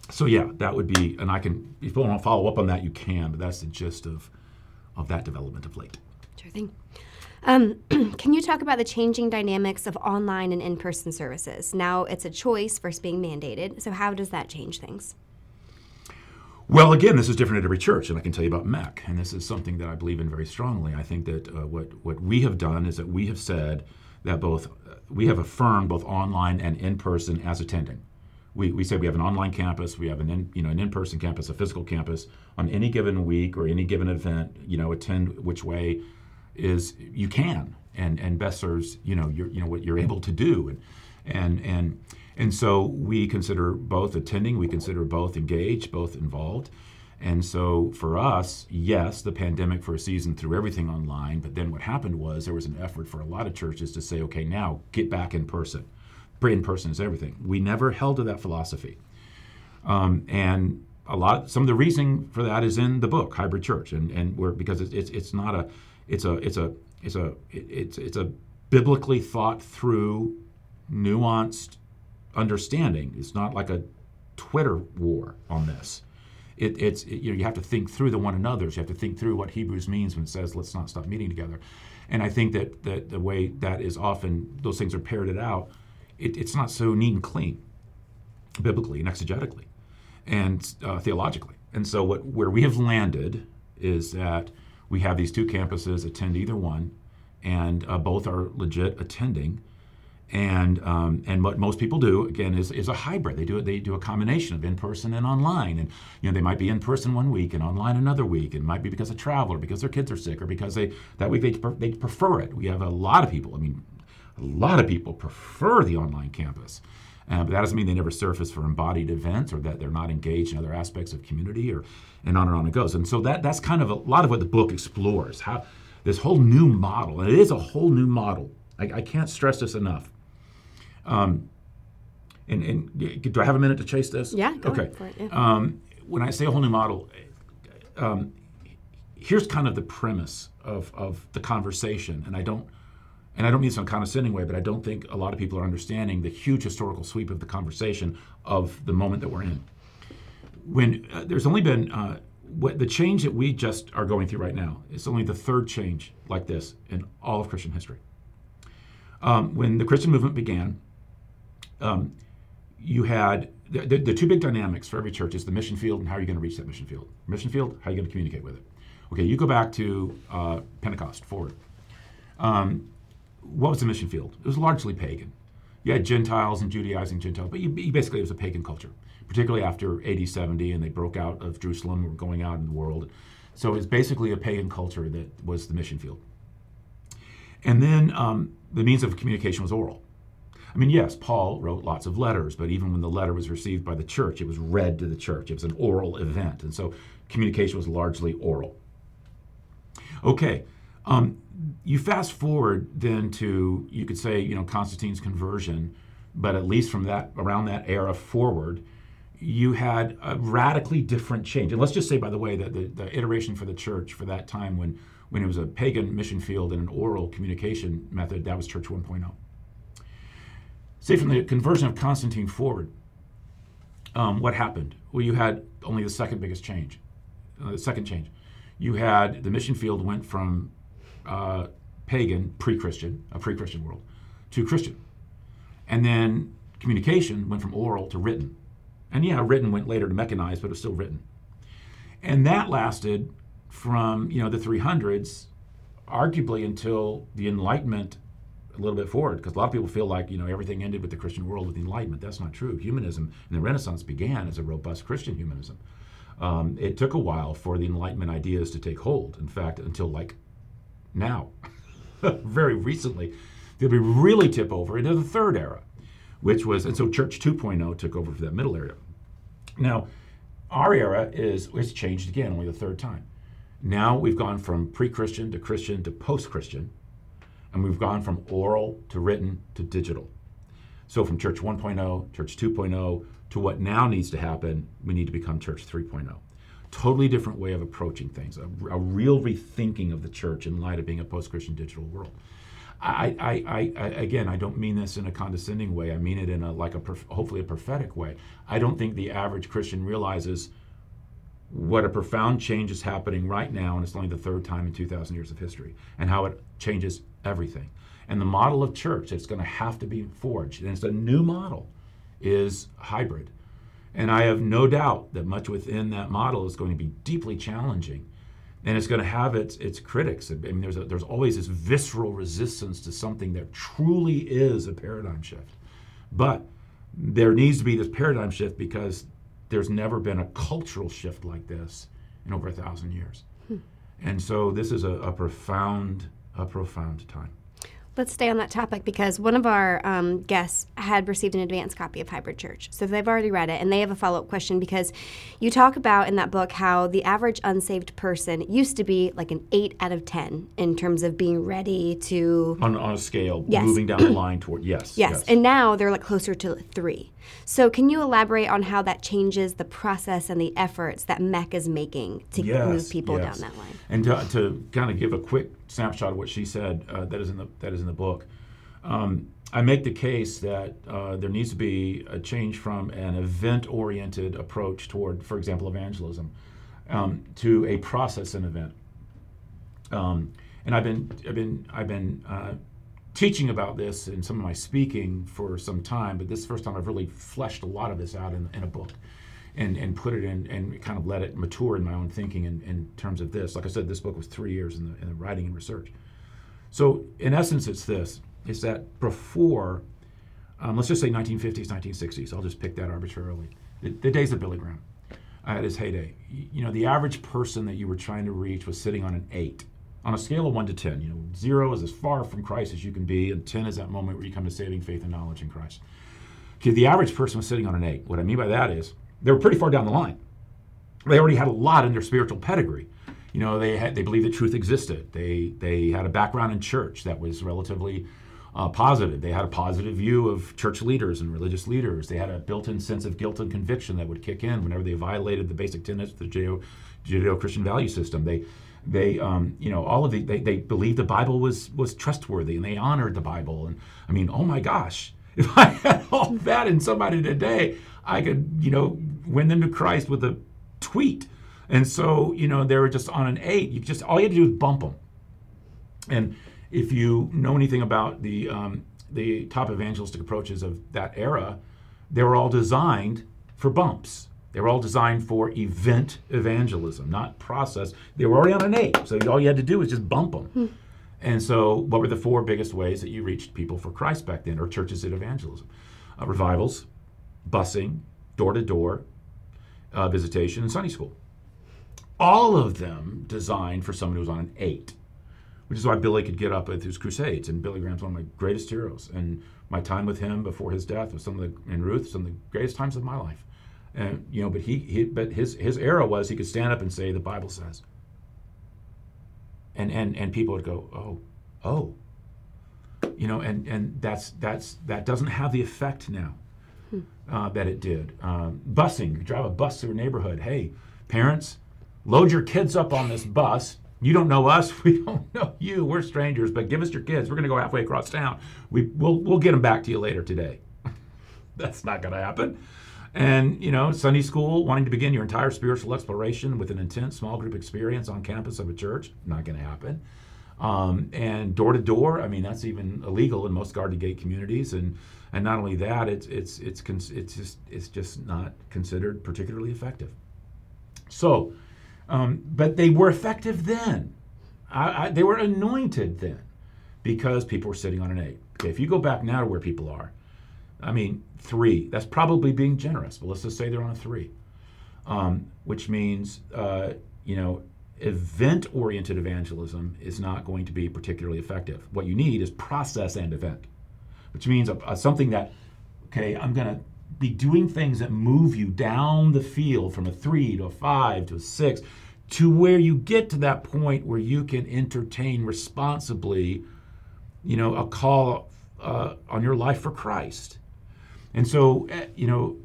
so yeah, that would be, and I can, if you want to follow up on that, you can, but that's the gist of, of that development of late. Sure thing. Um, can you talk about the changing dynamics of online and in person services? Now it's a choice versus being mandated. So, how does that change things? Well, again, this is different at every church, and I can tell you about MEC, and this is something that I believe in very strongly. I think that uh, what what we have done is that we have said that both uh, we have affirmed both online and in person as attending. We, we say we have an online campus, we have an in, you know an in-person campus, a physical campus. On any given week or any given event, you know, attend which way is you can, and and best serves you know you know what you're able to do, and and and and so we consider both attending, we consider both engaged, both involved. And so for us, yes, the pandemic for a season threw everything online, but then what happened was there was an effort for a lot of churches to say, okay, now get back in person. Pray In person is everything. We never held to that philosophy. Um, and a lot, some of the reasoning for that is in the book, Hybrid Church, and and we're because it's, it's it's not a, it's a it's a it's a it's it's a biblically thought through, nuanced understanding. It's not like a Twitter war on this. It, it's it, you know you have to think through the one another's. You have to think through what Hebrews means when it says let's not stop meeting together. And I think that, that the way that is often those things are parroted out, it, it's not so neat and clean, biblically and exegetically, and uh, theologically. And so what where we have landed is that we have these two campuses attend either one, and uh, both are legit attending and um, and what most people do again is, is a hybrid. They do it. They do a combination of in person and online. And you know they might be in person one week and online another week. It might be because of travel or because their kids are sick or because they that week they they prefer it. We have a lot of people. I mean, a lot of people prefer the online campus. Uh, but that doesn't mean they never surface for embodied events or that they're not engaged in other aspects of community or and on and on it goes. And so that that's kind of a lot of what the book explores. How this whole new model, and it is a whole new model. I, I can't stress this enough um, and, and, do I have a minute to chase this? Yeah, okay. It, yeah. Um, when I say a whole new model, um, here's kind of the premise of, of the conversation, and I don't, and I don't mean this in a condescending way, but I don't think a lot of people are understanding the huge historical sweep of the conversation of the moment that we're in. When uh, there's only been uh, what the change that we just are going through right now is only the third change like this in all of Christian history. Um, when the Christian movement began, um, you had the, the, the, two big dynamics for every church is the mission field and how are you going to reach that mission field. Mission field, how are you going to communicate with it? Okay, you go back to uh, Pentecost forward. Um, what was the mission field? It was largely pagan. You had Gentiles and Judaizing Gentiles, but you, you basically it was a pagan culture, particularly after AD 70 and they broke out of Jerusalem, were going out in the world. So it's basically a pagan culture that was the mission field. And then um, the means of communication was oral. I mean, yes, Paul wrote lots of letters, but even when the letter was received by the church, it was read to the church. It was an oral event. And so communication was largely oral. Okay, um, you fast forward then to, you could say, you know, Constantine's conversion, but at least from that, around that era forward, you had a radically different change. And let's just say, by the way, that the, the iteration for the church for that time when, when it was a pagan mission field and an oral communication method, that was Church 1.0 say from the conversion of Constantine forward, um, what happened? Well, you had only the second biggest change. uh, the second change. You had the mission field went from uh, pagan, pre-Christian, a pre-Christian world, to Christian, and then communication went from oral to written, and yeah, written went later to mechanized, but it was still written, and that lasted from you know the 300s, arguably until the Enlightenment a little bit forward because a lot of people feel like you know everything ended with the Christian world with the Enlightenment. That's not true. Humanism and the Renaissance began as a robust Christian humanism. Um, it took a while for the Enlightenment ideas to take hold. In fact, until like now, very recently, did we really tip over into the third era, which was and so Church 2.0 took over for that middle area. Now, our era is it's changed again, only the third time. Now we've gone from pre-Christian to Christian to post-Christian and we've gone from oral to written to digital. So from Church 1.0, Church 2.0 to what now needs to happen, we need to become Church 3.0. Totally different way of approaching things, a, a real rethinking of the church in light of being a post Christian digital world. I, I, I, again, I don't mean this in a condescending way. I mean it in a like a hopefully a prophetic way. I don't think the average Christian realizes what a profound change is happening right now, and it's only the third time in 2,000 years of history, and how it changes everything. And the model of church that's going to have to be forged, and it's a new model, is hybrid. And I have no doubt that much within that model is going to be deeply challenging. And it's going to have its, its critics. I mean, there's, a, there's always this visceral resistance to something that truly is a paradigm shift. But there needs to be this paradigm shift because there's never been a cultural shift like this in over a thousand years. Hmm. And so this is a, a profound, a profound time. Let's stay on that topic because one of our um, guests had received an advance copy of Hybrid Church. So they've already read it and they have a follow up question because you talk about in that book how the average unsaved person used to be like an 8 out of 10 in terms of being ready to. On, on a scale, yes. moving down the line toward, yes, yes. Yes. And now they're like closer to 3. So can you elaborate on how that changes the process and the efforts that MEC is making to yes, move people yes. down that line? And to, to, kind of give a quick snapshot of what she said, uh, that is in the that is in the book. Um, I make the case that uh, there needs to be a change from an event-oriented approach toward, for example, evangelism, um, to a process and event. Um, and I've been I've been I've been uh, teaching about this in some of my speaking for some time, but this is the first time I've really fleshed a lot of this out in, in a book and, and put it in and kind of let it mature in my own thinking in, in terms of this. Like I said, this book was three years in the, in the writing and research. So, in essence, it's this is that before, um, let's just say 1950s, 1960s, I'll just pick that arbitrarily, the, the days of Billy Graham at his heyday. You know, the average person that you were trying to reach was sitting on an eight on a scale of one to 10. You know, zero is as far from Christ as you can be, and 10 is that moment where you come to saving faith and knowledge in Christ. Okay, the average person was sitting on an eight. What I mean by that is they were pretty far down the line. They already had a lot in their spiritual pedigree. You know, they had they believed that truth existed. They they had a background in church that was relatively uh, positive. They had a positive view of church leaders and religious leaders. They had a built-in sense of guilt and conviction that would kick in whenever they violated the basic tenets of the Judeo, Judeo-Christian value system. They they um, you know all of the they, they believed the Bible was was trustworthy and they honored the Bible. And I mean, oh my gosh, if I had all that in somebody today, I could, you know, win them to Christ with a tweet. And so, you know, they were just on an eight. You just all you had to do was bump them. And if you know anything about the um, the top evangelistic approaches of that era, they were all designed for bumps. They were all designed for event evangelism, not process. They were already on an eight, so all you had to do was just bump them. Hmm. And so, what were the four biggest ways that you reached people for Christ back then, or churches did evangelism? Uh, revivals, busing, door to door Uh, visitation, and Sunday school. All of them designed for someone who was on an eight, which is why Billy could get up with his crusades. And Billy Graham's one of my greatest heroes. And my time with him before his death was some of the, Ruth, some of the greatest times of my life. And you know, but he, he but his his era was he could stand up and say the Bible says. And and and people would go, oh, oh, you know, and and that's that's that doesn't have the effect now uh, that it did. Um, busing, you drive a bus through a neighborhood. Hey, parents, load your kids up on this bus. You don't know us, we don't know you. We're strangers, but give us your kids. We're going to go halfway across town. We, we'll, we'll get them back to you later today. That's not going to happen. And, you know, Sunday school, wanting to begin your entire spiritual exploration with an intense small group experience on campus of a church, not going to happen. Um, and door to door, I mean, that's even illegal in most Garden Gate communities. And and not only that, it's it's it's it's just it's just not considered particularly effective. So, um, but they were effective then. I, I, they were anointed then because people were sitting on an eight. Okay, if you go back now to where people are, I mean, three. That's probably being generous, but let's just say they're on a three, um, which means uh, you know event oriented evangelism is not going to be particularly effective. What you need is process and event, which means a, a, something that, okay, I'm going to be doing things that move you down the field from a three to a five to a six to where you get to that point where you can entertain responsibly, you know, a call uh, on your life for Christ. And so, eh, you know,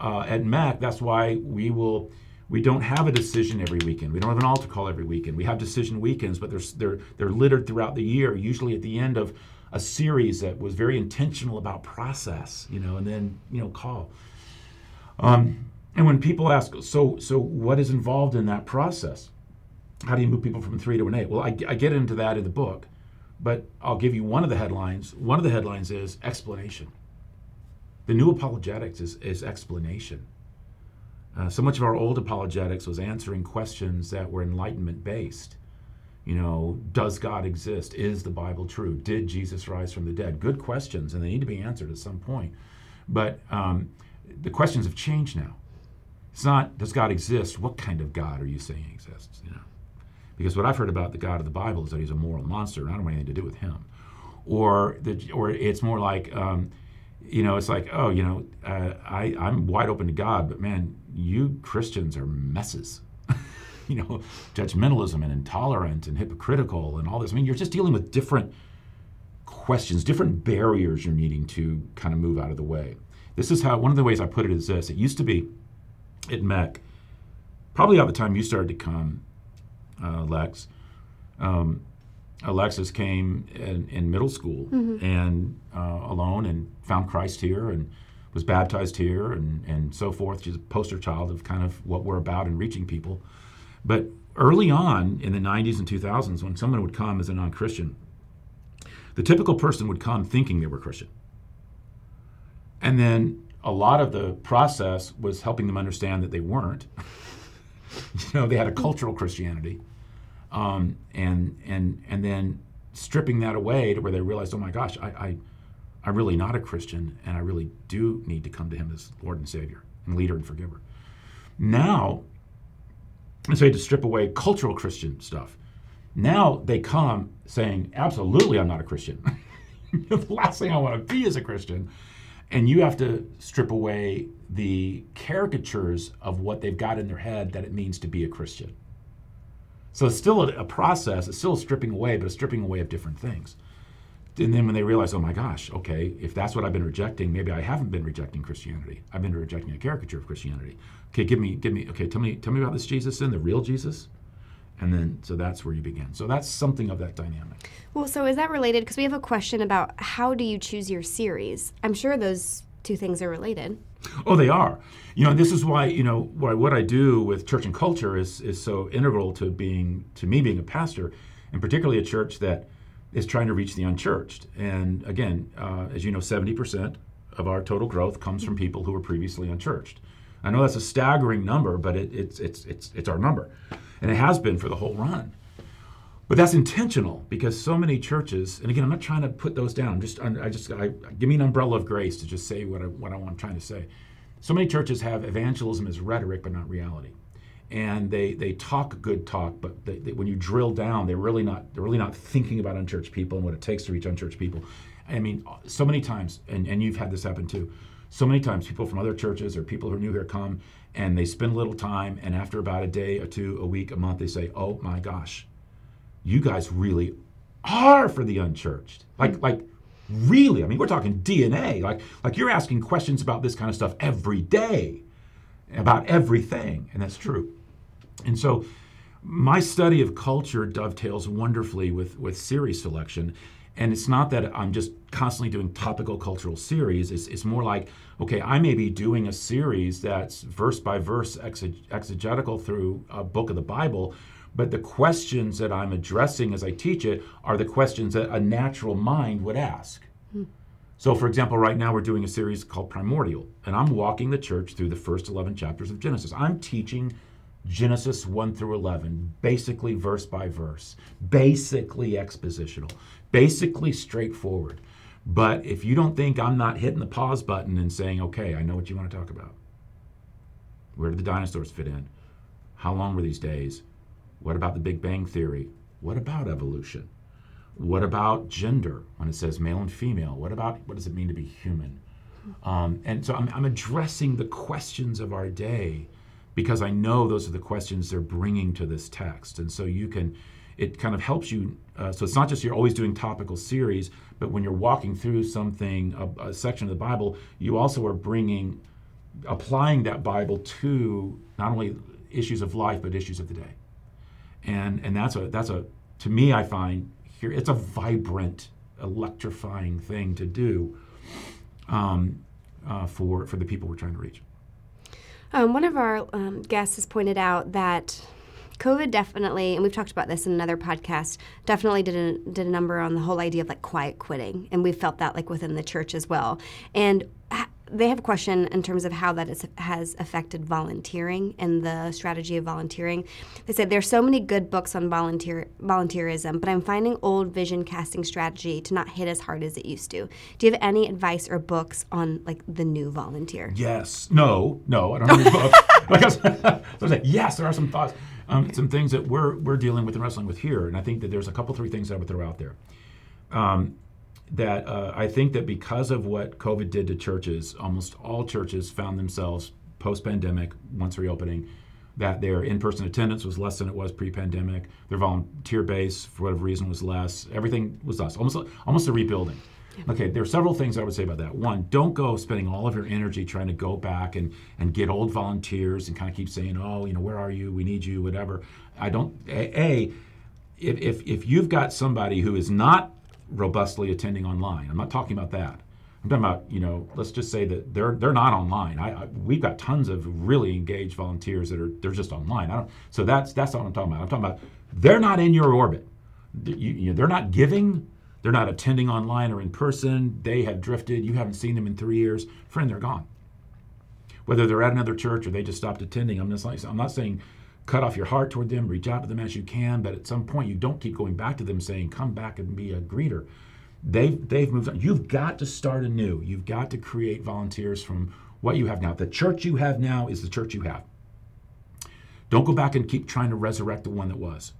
uh, at MEC, that's why we will we don't have a decision every weekend. We don't have an altar call every weekend. We have decision weekends, but they're, they're, they're littered throughout the year, usually at the end of a series that was very intentional about process, you know, and then, you know, call. Um, and when people ask, so, so what is involved in that process? How do you move people from three to an eight? Well, I, I get into that in the book, but I'll give you one of the headlines. One of the headlines is explanation. The new apologetics is, is explanation. Uh, so much of our old apologetics was answering questions that were enlightenment based. You know, does God exist? Is the Bible true? Did Jesus rise from the dead? Good questions, and they need to be answered at some point. But um, the questions have changed now. It's not, does God exist? What kind of God are you saying exists? You know, because what I've heard about the God of the Bible is that he's a moral monster, and I don't want anything to do with him. Or, the, or it's more like, um, you know, it's like, oh, you know, uh, I, I'm wide open to God, but man, you Christians are messes. you know, judgmentalism and intolerant and hypocritical and all this. I mean, you're just dealing with different questions, different barriers you're needing to kind of move out of the way. This is how, one of the ways I put it is this it used to be at MEC, probably about the time you started to come, uh, Lex. Um, Alexis came in, in middle school mm-hmm. and uh, alone and found Christ here and was baptized here and, and so forth. She's a poster child of kind of what we're about in reaching people. But early on in the 90s and 2000s, when someone would come as a non Christian, the typical person would come thinking they were Christian. And then a lot of the process was helping them understand that they weren't. you know, they had a cultural Christianity. Um, and, and, and then stripping that away to where they realized, oh my gosh, I, I I'm really not a Christian, and I really do need to come to Him as Lord and Savior and leader and forgiver. Now, I say to strip away cultural Christian stuff. Now they come saying, absolutely, I'm not a Christian. the last thing I want to be is a Christian. And you have to strip away the caricatures of what they've got in their head that it means to be a Christian. So it's still a, process, it's still a stripping away, but a stripping away of different things and then when they realize, oh my gosh, okay, if that's what I've been rejecting, maybe I haven't been rejecting Christianity. I've been rejecting a caricature of Christianity. Okay, give me, give me, okay, tell me, tell me about this Jesus then, the real Jesus. And then, so that's where you begin. So that's something of that dynamic. Well, so is that related? Because we have a question about how do you choose your series? I'm sure those two things are related. Oh, they are. You know, this is why you know why what I do with church and culture is is so integral to being to me being a pastor, and particularly a church that is trying to reach the unchurched. And again, uh, as you know, 70% of our total growth comes from people who were previously unchurched. I know that's a staggering number, but it, it's, it's, it's, it's our number. And it has been for the whole run. But that's intentional because so many churches, and again, I'm not trying to put those down. I'm just, I just, I, give me an umbrella of grace to just say what I, what I'm trying to say. So many churches have evangelism as rhetoric, but not reality and they they talk good talk, but they, they, when you drill down, they're really not they're really not thinking about unchurched people and what it takes to reach unchurched people. I mean, so many times, and, and you've had this happen too. So many times, people from other churches or people who are new here come and they spend a little time, and after about a day, or two, a week, a month, they say, "Oh my gosh, you guys really are for the unchurched." Like like really, I mean, we're talking DNA. Like like you're asking questions about this kind of stuff every day, about everything, and that's true. And so my study of culture dovetails wonderfully with, with series selection. And it's not that I'm just constantly doing topical cultural series. It's, it's more like, okay, I may be doing a series that's verse by verse exegetical through a book of the Bible, but the questions that I'm addressing as I teach it are the questions that a natural mind would ask. Hmm. So, for example, right now we're doing a series called Primordial, and I'm walking the church through the first 11 chapters of Genesis. I'm teaching Genesis 1 through 11, basically verse by verse, basically expositional, basically straightforward. But if you don't think I'm not hitting the pause button and saying, okay, I know what you want to talk about, where did the dinosaurs fit in? How long were these days? What about the Big Bang Theory? What about evolution? What about gender when it says male and female? What about what does it mean to be human? Um, and so I'm, I'm addressing the questions of our day because I know those are the questions they're bringing to this text. And so you can, it kind of helps you. Uh, so it's not just you're always doing topical series, but when you're walking through something, a, a, section of the Bible, you also are bringing, applying that Bible to not only issues of life, but issues of the day. And, and that's a, that's a, to me, I find here, it's a vibrant, electrifying thing to do um, uh, for, for the people we're trying to reach. Um, one of our um, guests has pointed out that COVID definitely, and we've talked about this in another podcast, definitely did a, did a number on the whole idea of like quiet quitting, and we felt that like within the church as well. And they have a question in terms of how that is, has affected volunteering and the strategy of volunteering. They said there's so many good books on volunteer volunteerism, but I'm finding old vision casting strategy to not hit as hard as it used to. Do you have any advice or books on like the new volunteer? Yes. No. No. I don't have any books. like I was, I was like, yes, there are some thoughts, um, some things that we're we're dealing with and wrestling with here, and I think that there's a couple three things I would throw out there. Um, that uh, I think that because of what COVID did to churches, almost all churches found themselves post pandemic, once reopening, that their in person attendance was less than it was pre pandemic. Their volunteer base, for whatever reason, was less. Everything was less, almost, almost a rebuilding. Okay, there are several things I would say about that. One, don't go spending all of your energy trying to go back and, and get old volunteers and kind of keep saying, oh, you know, where are you? We need you, whatever. I don't, A, a if, if, if you've got somebody who is not robustly attending online. I'm not talking about that. I'm talking about, you know, let's just say that they're they're not online. I, I, we've got tons of really engaged volunteers that are they're just online. I don't, so that's that's what I'm talking about. I'm talking about they're not in your orbit. You, you they're not giving. They're not attending online or in person. They have drifted. You haven't seen them in three years. Friend, they're gone. Whether they're at another church or they just stopped attending, I'm just like I'm not saying cut off your heart toward them, reach out to them as you can, but at some point you don't keep going back to them saying, come back and be a greeter. They've, they've moved on. You've got to start anew. You've got to create volunteers from what you have now. The church you have now is the church you have. Don't go back and keep trying to resurrect the one that was.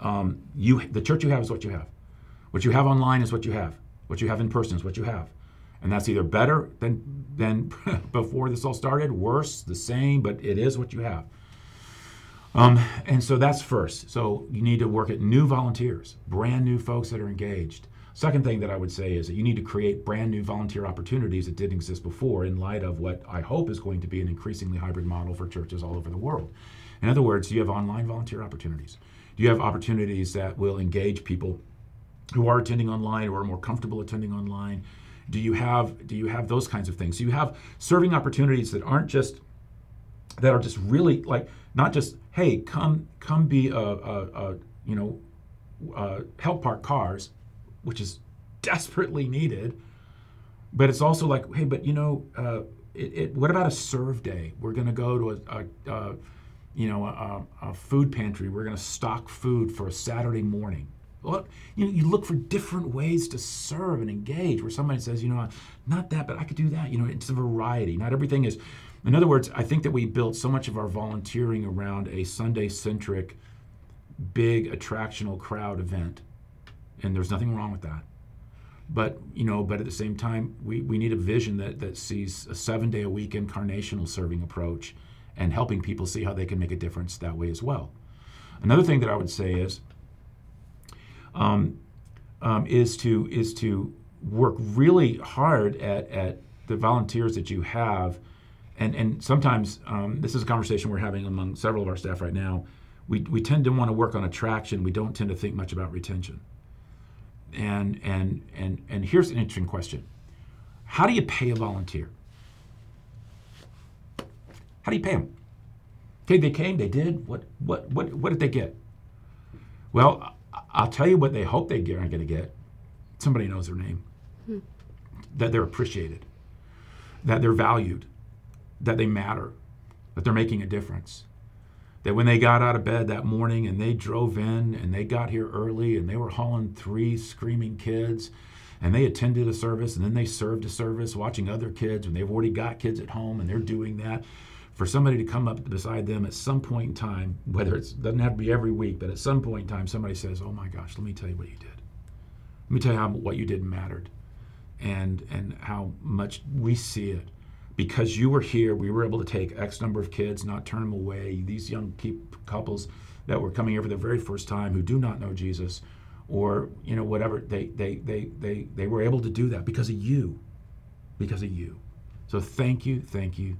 Um, you, the church you have is what you have. What you have online is what you have. What you have in person is what you have. And that's either better than, than before this all started, worse, the same, but it is what you have. Um, and so that's first. So you need to work at new volunteers, brand new folks that are engaged. Second thing that I would say is that you need to create brand new volunteer opportunities that didn't exist before in light of what I hope is going to be an increasingly hybrid model for churches all over the world. In other words, do you have online volunteer opportunities? Do you have opportunities that will engage people who are attending online or are more comfortable attending online? Do you have do you have those kinds of things? Do you have serving opportunities that aren't just that are just really like not just hey come come be a, a, a you know uh, help park cars which is desperately needed but it's also like hey but you know uh, it, it, what about a serve day? We're going to go to a, a, you know a, food pantry. We're going to stock food for a saturday morning. Well, you know, you look for different ways to serve and engage where somebody says you know not that but i could do that you know it's a variety. Not everything is in other words, I think that we built so much of our volunteering around a Sunday centric, big attractional crowd event. And there's nothing wrong with that. But, you know, but at the same time, we, we need a vision that, that sees a seven day a week incarnational serving approach and helping people see how they can make a difference that way as well. Another thing that I would say is, um, um, is to is to work really hard at, at the volunteers that you have and and sometimes um, this is a conversation we're having among several of our staff right now. We we tend to want to work on attraction. We don't tend to think much about retention. and and and and here's an interesting question: How do you pay a volunteer? How do you pay them? Okay, they came, they did. What what what what did they get? Well, I'll tell you what they hope they are going to get. Somebody knows their name. Hmm. That they're appreciated. That they're valued. That they matter. That they're making a difference that when they got out of bed that morning and they drove in and they got here early and they were hauling three screaming kids and they attended a service and then they served a service watching other kids when they've already got kids at home and they're doing that for somebody to come up beside them at some point in time whether it doesn't have to be every week but at some point in time somebody says oh my gosh let me tell you what you did let me tell you how what you did mattered and and how much we see it because you were here, we were able to take X number of kids, not turn them away. These young couples that were coming here for the very first time who do not know Jesus, or you know whatever, they they they they they were able to do that because of you, because of you. So thank you, thank you,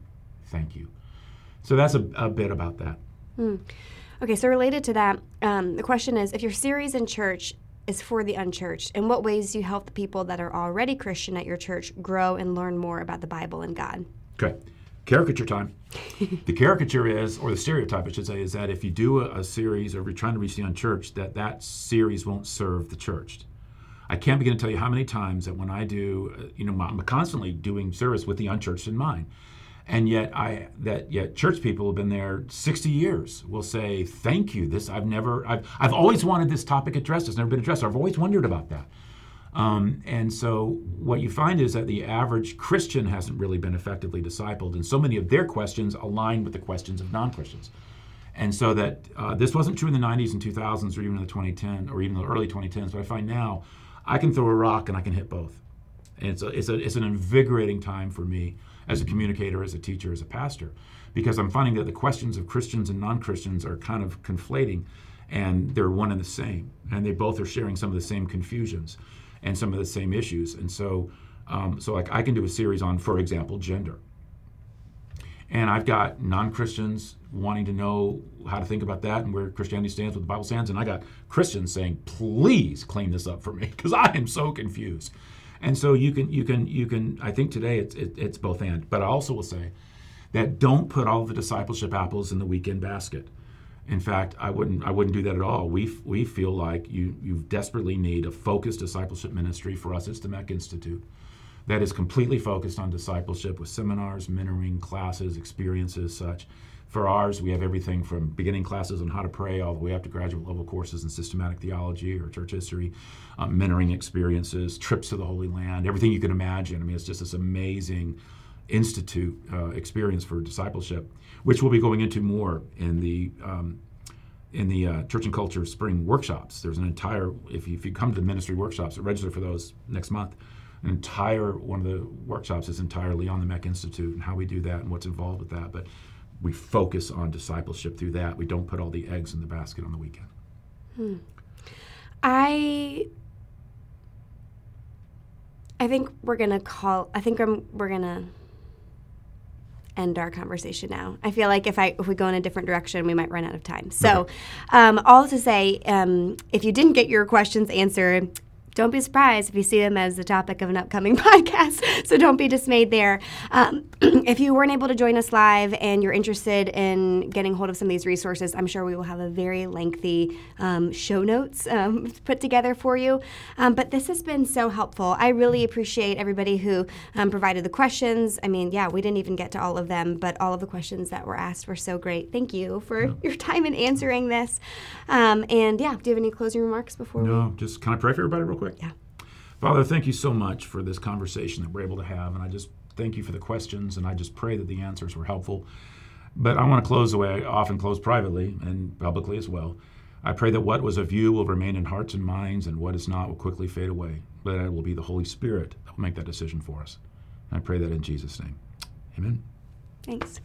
thank you. So that's a, a bit about that. Hmm. Okay, so related to that, um, the question is: If your series in church is for the unchurched. In what ways do you help the people that are already Christian at your church grow and learn more about the Bible and God? Okay. Caricature time. the caricature is, or the stereotype, I should say, is that if you do a, a series or you're trying to reach the unchurched, that that series won't serve the churched. I can't begin to tell you how many times that when I do, uh, you know, I'm constantly doing service with the unchurched in mind and yet I that yet church people have been there 60 years will say thank you this I've never I've, I've always wanted this topic addressed. It's never been addressed. I've always wondered about that. Um, and so what you find is that the average Christian hasn't really been effectively discipled and so many of their questions align with the questions of non-Christians. And so that uh, this wasn't true in the 90s and 2000s or even in the 2010 or even the early 2010s but I find now I can throw a rock and I can hit both. And it's, a, it's, a, it's an invigorating time for me as a communicator, as a teacher, as a pastor, because I'm finding that the questions of Christians and non Christians are kind of conflating and they're one and the same. And they both are sharing some of the same confusions and some of the same issues. And so, um, so like I can do a series on, for example, gender. And I've got non Christians wanting to know how to think about that and where Christianity stands, what the Bible stands. And I got Christians saying, please clean this up for me because I am so confused. And so you can you can you can I think today it's it, it's both and. But I also will say that don't put all the discipleship apples in the weekend basket. In fact, I wouldn't I wouldn't do that at all. We we feel like you you desperately need a focused discipleship ministry. For us, it's the MEC Institute that is completely focused on discipleship with seminars, mentoring, classes, experiences, such. For ours, we have everything from beginning classes on how to pray all the way up to graduate level courses in systematic theology or church history, um, mentoring experiences, trips to the Holy Land, everything you can imagine. I mean, it's just this amazing institute uh, experience for discipleship, which we'll be going into more in the um, in the uh, church and culture spring workshops. There's an entire if you, if you come to the ministry workshops, register for those next month. An entire one of the workshops is entirely on the MEC Institute and how we do that and what's involved with that. But we focus on discipleship through that. We don't put all the eggs in the basket on the weekend. Hmm. I I think we're gonna call. I think I'm, we're gonna end our conversation now. I feel like if I if we go in a different direction, we might run out of time. So, okay. um, all to say, um, if you didn't get your questions answered, don't be surprised if you see them as the topic of an upcoming podcast. So don't be dismayed there. Um, if you weren't able to join us live and you're interested in getting hold of some of these resources, I'm sure we will have a very lengthy um, show notes um, put together for you. Um, but this has been so helpful. I really appreciate everybody who um, provided the questions. I mean, yeah, we didn't even get to all of them, but all of the questions that were asked were so great. Thank you for your time in answering this. Um, and yeah, do you have any closing remarks before no, we? Just can I pray for everybody real quick? Quick? Yeah. Father, thank you so much for this conversation that we're able to have. And I just thank you for the questions, and I just pray that the answers were helpful. But I want to close the way I often close privately and publicly as well. I pray that what was of you will remain in hearts and minds, and what is not will quickly fade away. But it will be the Holy Spirit that will make that decision for us. And I pray that in Jesus' name. Amen. Thanks.